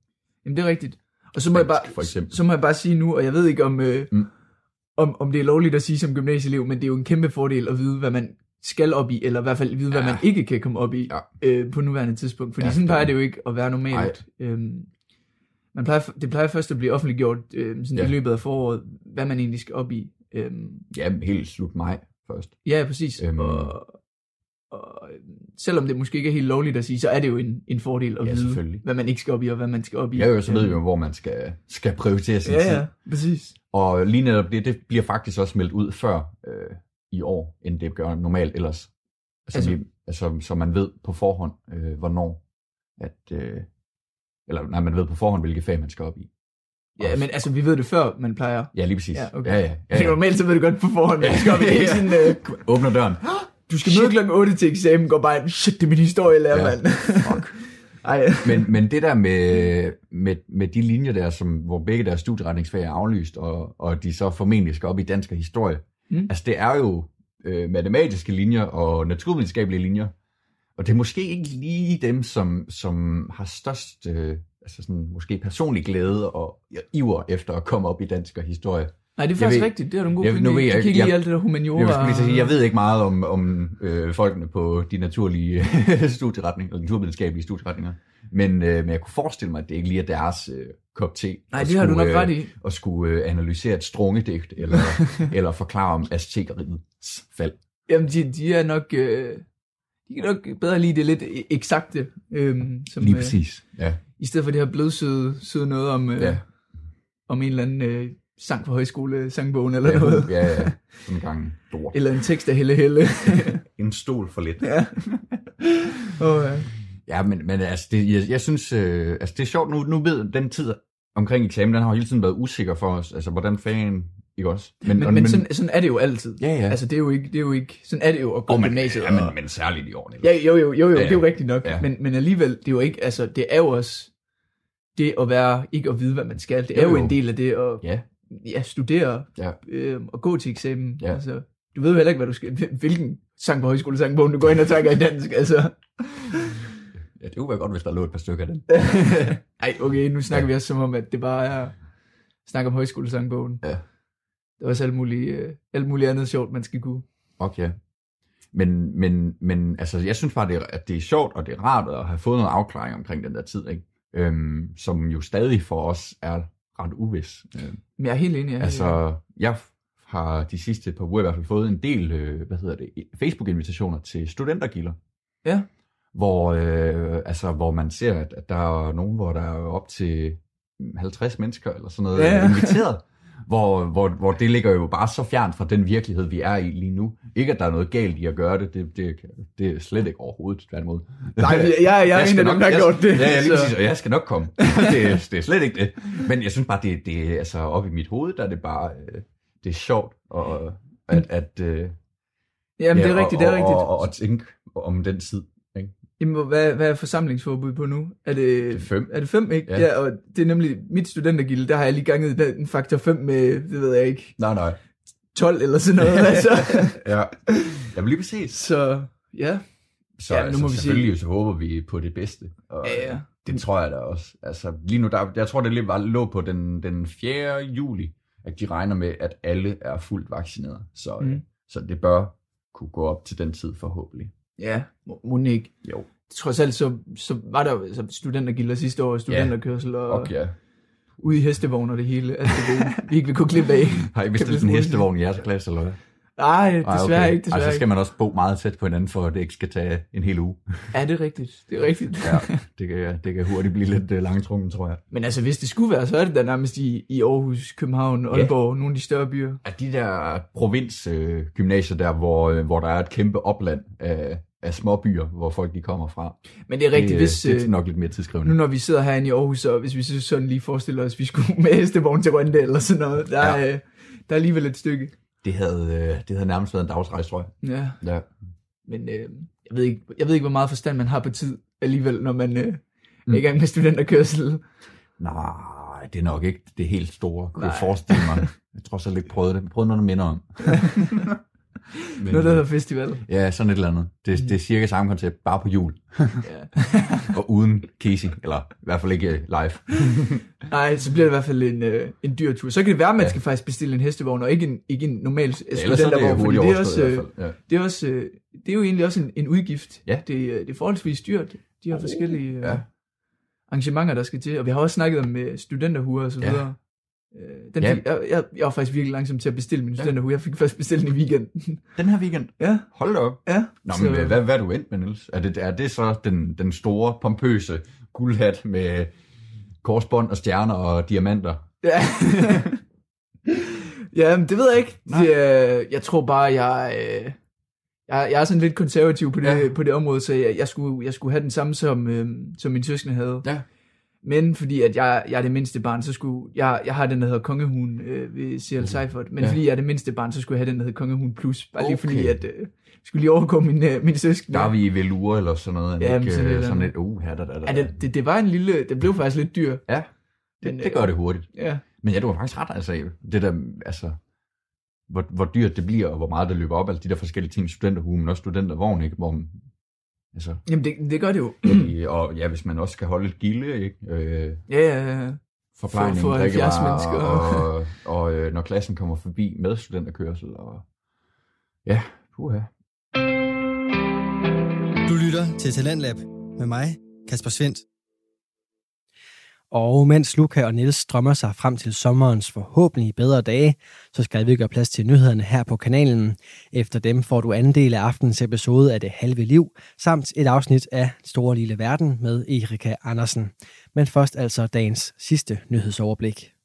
[SPEAKER 4] Jamen, det er rigtigt. Og så må, jeg
[SPEAKER 3] Spansk,
[SPEAKER 4] bare,
[SPEAKER 3] for eksempel.
[SPEAKER 4] så må jeg bare sige nu, og jeg ved ikke, om, øh,
[SPEAKER 3] Mm.
[SPEAKER 4] om, om det er lovligt at sige som gymnasieelev, men det er jo en kæmpe fordel at vide, hvad man skal op i, eller i hvert fald vide, hvad
[SPEAKER 3] Ja.
[SPEAKER 4] man ikke kan komme op i
[SPEAKER 3] Ja.
[SPEAKER 4] øh, på nuværende tidspunkt. Fordi
[SPEAKER 3] Ja,
[SPEAKER 4] sådan plejer det jo ikke at være normalt. Øhm, man plejer, det plejer først at blive offentliggjort øh, sådan
[SPEAKER 3] Ja.
[SPEAKER 4] i løbet af foråret, hvad man egentlig skal op i. Øhm,
[SPEAKER 3] Ja, helt slut maj først.
[SPEAKER 4] ja, præcis.
[SPEAKER 3] Øhm.
[SPEAKER 4] Og, og selvom det måske ikke er helt lovligt at sige, så er det jo en, en fordel at
[SPEAKER 3] Ja,
[SPEAKER 4] vide,
[SPEAKER 3] selvfølgelig.
[SPEAKER 4] hvad man ikke skal op i, og hvad man skal op i.
[SPEAKER 3] Ja, jo, så ved vi
[SPEAKER 4] Øhm,
[SPEAKER 3] jo, hvor man skal, skal prioritere sin
[SPEAKER 4] Ja,
[SPEAKER 3] tid.
[SPEAKER 4] ja, præcis.
[SPEAKER 3] Og lige netop det, det bliver faktisk også meldt ud før øh, i år, end det gør normalt ellers. Altså,
[SPEAKER 4] Altså-
[SPEAKER 3] vi, altså så man ved på forhånd, øh, hvornår at, øh, Eller nej, man ved på forhånd, hvilke fag man skal op i.
[SPEAKER 4] Ja, men altså, vi ved det før, man plejer.
[SPEAKER 3] Ja, lige præcis.
[SPEAKER 4] Ja, okay.
[SPEAKER 3] ja, ja, ja,
[SPEAKER 4] Ja,
[SPEAKER 3] ja.
[SPEAKER 4] Normalt så ved du godt på forhånd, men
[SPEAKER 3] Ja.
[SPEAKER 4] ja. skal op i det er ikke sådan, øh,
[SPEAKER 3] Åbner døren.
[SPEAKER 4] du skal møde klokken 8 til eksamen, går bare ind, shit, det er min historielærer,
[SPEAKER 3] Ja.
[SPEAKER 4] ja. mand.
[SPEAKER 3] Fuck.
[SPEAKER 4] Ej,
[SPEAKER 3] Men, men det der med, med, med de linjer der, som, hvor begge deres studieretningsfag er aflyst, og, og de så formentlig skal op i dansk og historie,
[SPEAKER 4] Mm.
[SPEAKER 3] altså det er jo øh, matematiske linjer og naturvidenskabelige linjer, og det er måske ikke lige dem, som, som har størst, øh, altså sådan, måske personlig glæde og iver efter at komme op i dansk og historie.
[SPEAKER 4] Nej, det er
[SPEAKER 3] Jeg
[SPEAKER 4] faktisk
[SPEAKER 3] ved-
[SPEAKER 4] rigtigt. Det har du en god
[SPEAKER 3] jeg-
[SPEAKER 4] pointe
[SPEAKER 3] nu ved jeg
[SPEAKER 4] kan
[SPEAKER 3] ikke-
[SPEAKER 4] lide
[SPEAKER 3] jeg-
[SPEAKER 4] alt det der humaniora.
[SPEAKER 3] Jeg, skulle sige, jeg ved ikke meget om, om øh, folkene på de naturlige studieretninger, eller naturvidenskabelige studieretninger, men, øh, men jeg kunne forestille mig, at det ikke lige er deres øh, kop te.
[SPEAKER 4] Nej, det har du
[SPEAKER 3] skulle,
[SPEAKER 4] nok ret
[SPEAKER 3] øh,
[SPEAKER 4] i.
[SPEAKER 3] At skulle øh, analysere et strungedigt, eller, eller forklare om aztekerigets fald.
[SPEAKER 4] Jamen, de, de er nok... Øh, de kan nok bedre lide det lidt e- eksakte. Øhm, som,
[SPEAKER 3] Lige
[SPEAKER 4] øh,
[SPEAKER 3] præcis. Ja,
[SPEAKER 4] I stedet for det her blødsøde søde noget om, øh,
[SPEAKER 3] ja.
[SPEAKER 4] om en eller anden øh, sang på højskole, sangbogen eller
[SPEAKER 3] Ja,
[SPEAKER 4] noget.
[SPEAKER 3] ja, ja. Sådan en gang lort.
[SPEAKER 4] Eller en tekst af Helle Helle.
[SPEAKER 3] En stol for lidt.
[SPEAKER 4] ja. Og, øh,
[SPEAKER 3] Ja, men, men altså, det, jeg, jeg synes, øh, altså, det er sjovt, nu, nu ved den tid omkring eksamen, den har jo hele tiden været usikker for os, altså hvordan fanden, ikke også?
[SPEAKER 4] men, men, men sådan, sådan er det jo altid.
[SPEAKER 3] Ja, ja.
[SPEAKER 4] Altså, det er jo ikke, det er jo ikke sådan er det jo at gå
[SPEAKER 3] oh, men,
[SPEAKER 4] gymnasiet.
[SPEAKER 3] ja,
[SPEAKER 4] og-
[SPEAKER 3] men, men særligt i år.
[SPEAKER 4] Ja, jo, jo, jo, jo,
[SPEAKER 3] Ja, ja.
[SPEAKER 4] det er jo rigtigt nok.
[SPEAKER 3] Ja.
[SPEAKER 4] Men, men alligevel, det er jo ikke, altså, det er jo også det at være, ikke at vide, hvad man skal. Det er
[SPEAKER 3] Jo,
[SPEAKER 4] jo, en del af det at
[SPEAKER 3] Ja,
[SPEAKER 4] ja, studere
[SPEAKER 3] ja.
[SPEAKER 4] øh, og gå til eksamen.
[SPEAKER 3] Ja.
[SPEAKER 4] Altså, du ved jo heller ikke, hvad du skal, hvilken sang på højskole sangbogen du går ind og tager i dansk. Altså.
[SPEAKER 3] Ja, det kunne være godt, hvis der lå et par stykker af den.
[SPEAKER 4] Ej, okay, nu snakker
[SPEAKER 3] ja.
[SPEAKER 4] vi også som om, at det bare er snak om højskolesangbogen.
[SPEAKER 3] Ja.
[SPEAKER 4] Der er også alt muligt, øh, alt muligt andet sjovt, man skal kunne.
[SPEAKER 3] Okay. Men, men, men altså, jeg synes bare, det er, at det er sjovt, og det er rart at have fået noget afklaring omkring den der tid, ikke? Øhm, som jo stadig for os er ret uvis. Øhm,
[SPEAKER 4] Men jeg er helt enig. Ja.
[SPEAKER 3] altså, jeg har de sidste par uger i hvert fald fået en del, øh, hvad hedder det, Facebook-invitationer til studentergilder.
[SPEAKER 4] Ja.
[SPEAKER 3] Hvor, øh, altså, hvor man ser, at, at der er nogen, hvor der er op til 50 mennesker eller sådan noget
[SPEAKER 4] Ja, ja.
[SPEAKER 3] inviteret. Hvor, hvor, hvor det ligger jo bare så fjernt fra den virkelighed, vi er i lige nu. Ikke, at der er noget galt i at gøre det, det, det, det er slet ikke overhovedet, tværtimod.
[SPEAKER 4] Nej, jeg, jeg, jeg er en af dem, der har
[SPEAKER 3] jeg-
[SPEAKER 4] gjort det.
[SPEAKER 3] Ja, ja, lige præcis, og jeg skal nok komme. det, er- det er slet ikke det. Men jeg synes bare, det, det er altså op i mit hoved, der er det bare, øh, det er sjovt, og, at, at øh,
[SPEAKER 4] Jamen, det
[SPEAKER 3] ja,
[SPEAKER 4] er rigtigt, det er
[SPEAKER 3] og,
[SPEAKER 4] rigtigt.
[SPEAKER 3] Og, og, og tænke om den tid.
[SPEAKER 4] Jamen, hvad, hvad er forsamlingsforbud på nu? Er det,
[SPEAKER 3] Det er fem.
[SPEAKER 4] Er det fem, ikke?
[SPEAKER 3] Ja.
[SPEAKER 4] Ja. og det er nemlig mit studentergilde, der har jeg lige ganget den- en faktor 5 med, det ved jeg ikke,
[SPEAKER 3] Nej, nej.
[SPEAKER 4] 12 eller sådan noget. altså.
[SPEAKER 3] Ja. Jamen lige præcis.
[SPEAKER 4] Så ja,
[SPEAKER 3] Så
[SPEAKER 4] Ja, nu
[SPEAKER 3] altså,
[SPEAKER 4] må vi se.
[SPEAKER 3] selvfølgelig så håber vi på det bedste. Og,
[SPEAKER 4] Ja, ja.
[SPEAKER 3] Det tror jeg da også. Altså, lige nu, der, jeg tror, det lige var lå på den, den 4. juli, at de regner med, at alle er fuldt vaccineret. Så, mm.
[SPEAKER 4] Mm.
[SPEAKER 3] så det bør kunne gå op til den tid forhåbentlig.
[SPEAKER 4] Ja, må, ikke.
[SPEAKER 3] Jo.
[SPEAKER 4] Trods alt, så, så var der jo altså, studentergilder sidste år, studenterkørsel og,
[SPEAKER 3] Og ja.
[SPEAKER 4] ude i hestevogn og det hele. Altså, det, vi ikke vil kunne klippe af.
[SPEAKER 3] Har I bestilt en hestevogn i jeres klasse, eller hvad?
[SPEAKER 4] Nej,
[SPEAKER 3] Ej,
[SPEAKER 4] desværre ikke, desværre
[SPEAKER 3] Ej, så skal man også bo meget tæt på hinanden, for at det ikke skal tage en hel uge.
[SPEAKER 4] Ja, det er rigtigt. Det er rigtigt.
[SPEAKER 3] Ja, det kan, det kan hurtigt blive lidt uh, langtrungen, tror jeg.
[SPEAKER 4] Men altså, hvis det skulle være, så er det da nærmest i, i Aarhus, København, Aalborg, nogle af de større byer.
[SPEAKER 3] At de der provinsgymnasier øh, der, hvor, øh, hvor der er et kæmpe opland af, af små byer, hvor folk de kommer fra.
[SPEAKER 4] Men det er rigtigt,
[SPEAKER 3] det,
[SPEAKER 4] hvis...
[SPEAKER 3] det er
[SPEAKER 4] øh,
[SPEAKER 3] nok lidt mere tidskrævende.
[SPEAKER 4] Nu når vi sidder herinde i Aarhus, og hvis vi så sådan lige forestiller os, at vi skulle med hestevogn til Rønde eller sådan noget, der,
[SPEAKER 3] Ja.
[SPEAKER 4] øh, der er alligevel et stykke.
[SPEAKER 3] Det havde, øh, det havde nærmest været en dagsrejse, tror jeg.
[SPEAKER 4] Ja,
[SPEAKER 3] Ja.
[SPEAKER 4] men øh, jeg, ved ikke, jeg ved ikke, hvor meget forstand man har på tid alligevel, når man øh,
[SPEAKER 3] Mm.
[SPEAKER 4] er i gang med studenterkørsel.
[SPEAKER 3] Nej, det er nok ikke det helt store, kunne jeg
[SPEAKER 4] Nej.
[SPEAKER 3] forestille mig. Jeg tror selv ikke prøvet det. Jeg prøvede noget, der minder om. Men,
[SPEAKER 4] Noget, der hedder festival.
[SPEAKER 3] Ja, sådan et eller andet. Det, det er cirka samme koncept, bare på jul.
[SPEAKER 4] Ja.
[SPEAKER 3] Og uden Casey, eller i hvert fald ikke øh, live.
[SPEAKER 4] Nej, så bliver det i hvert fald en, øh, en dyr tur. Så kan det være, at man
[SPEAKER 3] Ja.
[SPEAKER 4] ja. skal faktisk bestille en hestevogn, og ikke en, ikke en normal øh,
[SPEAKER 3] er
[SPEAKER 4] studentervogn, fordi
[SPEAKER 3] hurtigt
[SPEAKER 4] det er, også, øh.
[SPEAKER 3] Ja.
[SPEAKER 4] det, er også, øh, det er jo egentlig også en, en udgift.
[SPEAKER 3] Ja.
[SPEAKER 4] Det, øh, det er forholdsvis dyrt, de her forskellige øh,
[SPEAKER 3] Ja.
[SPEAKER 4] arrangementer, der skal til. Og vi har også snakket om øh, studenterhuer og så
[SPEAKER 3] Ja.
[SPEAKER 4] videre. Øh, Den
[SPEAKER 3] Ja.
[SPEAKER 4] fik, jeg, jeg, jeg var faktisk virkelig langsom til at bestille min
[SPEAKER 3] Ja.
[SPEAKER 4] studenterhue. Jeg fik først bestilt den i weekenden.
[SPEAKER 3] Den her weekend.
[SPEAKER 4] ja,
[SPEAKER 3] Hold da op.
[SPEAKER 4] ja.
[SPEAKER 3] Nå,
[SPEAKER 4] Så-
[SPEAKER 3] men hvad, hvad er du endt med, Niels? Er det, er det så den, den store, pompøse guldhat med korsbånd og stjerner og diamanter?
[SPEAKER 4] Ja. ja, men det ved jeg ikke.
[SPEAKER 3] Nej.
[SPEAKER 4] Det, øh, jeg tror bare, jeg, øh, jeg, jeg er sådan lidt konservativ på det,
[SPEAKER 3] ja.
[SPEAKER 4] på det område, så jeg, jeg, skulle, jeg skulle have den samme, som, øh, som min søskende havde.
[SPEAKER 3] Ja.
[SPEAKER 4] Men fordi at jeg, jeg er det mindste barn, så skulle jeg, jeg har den, der hedder Kongehuen øh, ved C.L. Seifert, men
[SPEAKER 3] Ja.
[SPEAKER 4] fordi jeg er det mindste barn, så skulle jeg have den, der hedder Kongehuen Plus. Bare lige
[SPEAKER 3] Okay.
[SPEAKER 4] fordi, at øh, skulle lige overgå min, øh, min søsken.
[SPEAKER 3] Der er vi i velour eller sådan noget.
[SPEAKER 4] Ja,
[SPEAKER 3] ikke,
[SPEAKER 4] sådan et
[SPEAKER 3] sådan lidt, uh, her, der, der, der.
[SPEAKER 4] Ja, det, det, det, var en lille, det blev faktisk lidt dyr.
[SPEAKER 3] ja det,
[SPEAKER 4] Men,
[SPEAKER 3] det gør det hurtigt.
[SPEAKER 4] Ja.
[SPEAKER 3] Men ja, du har faktisk ret, altså, det der, altså, hvor, hvor dyrt det bliver, og hvor meget det løber op, alle de der forskellige ting, studenterhue, men også studentervogn, ikke, hvor, altså,
[SPEAKER 4] Jamen, det, det gør det jo.
[SPEAKER 3] og ja, hvis man også skal holde et gilde, ikke, øh,
[SPEAKER 4] Ja, ja, ja.
[SPEAKER 3] forplejning,
[SPEAKER 4] For- for 70
[SPEAKER 3] drikkevarer,
[SPEAKER 4] mennesker.
[SPEAKER 3] og, og øh, når klassen kommer forbi med studenterkørsel, og ja, puha.
[SPEAKER 1] Du lytter til Talentlab med mig, Kasper Svendt. Og mens Luca og Niels strømmer sig frem til sommerens forhåbentlig bedre dage, så skal vi gøre plads til nyhederne her på kanalen. Efter dem får du anden del af aftenens episode af Det Halve Liv, samt et afsnit af Store Lille Verden med Erika Andersen. Men først altså dagens sidste nyhedsoverblik.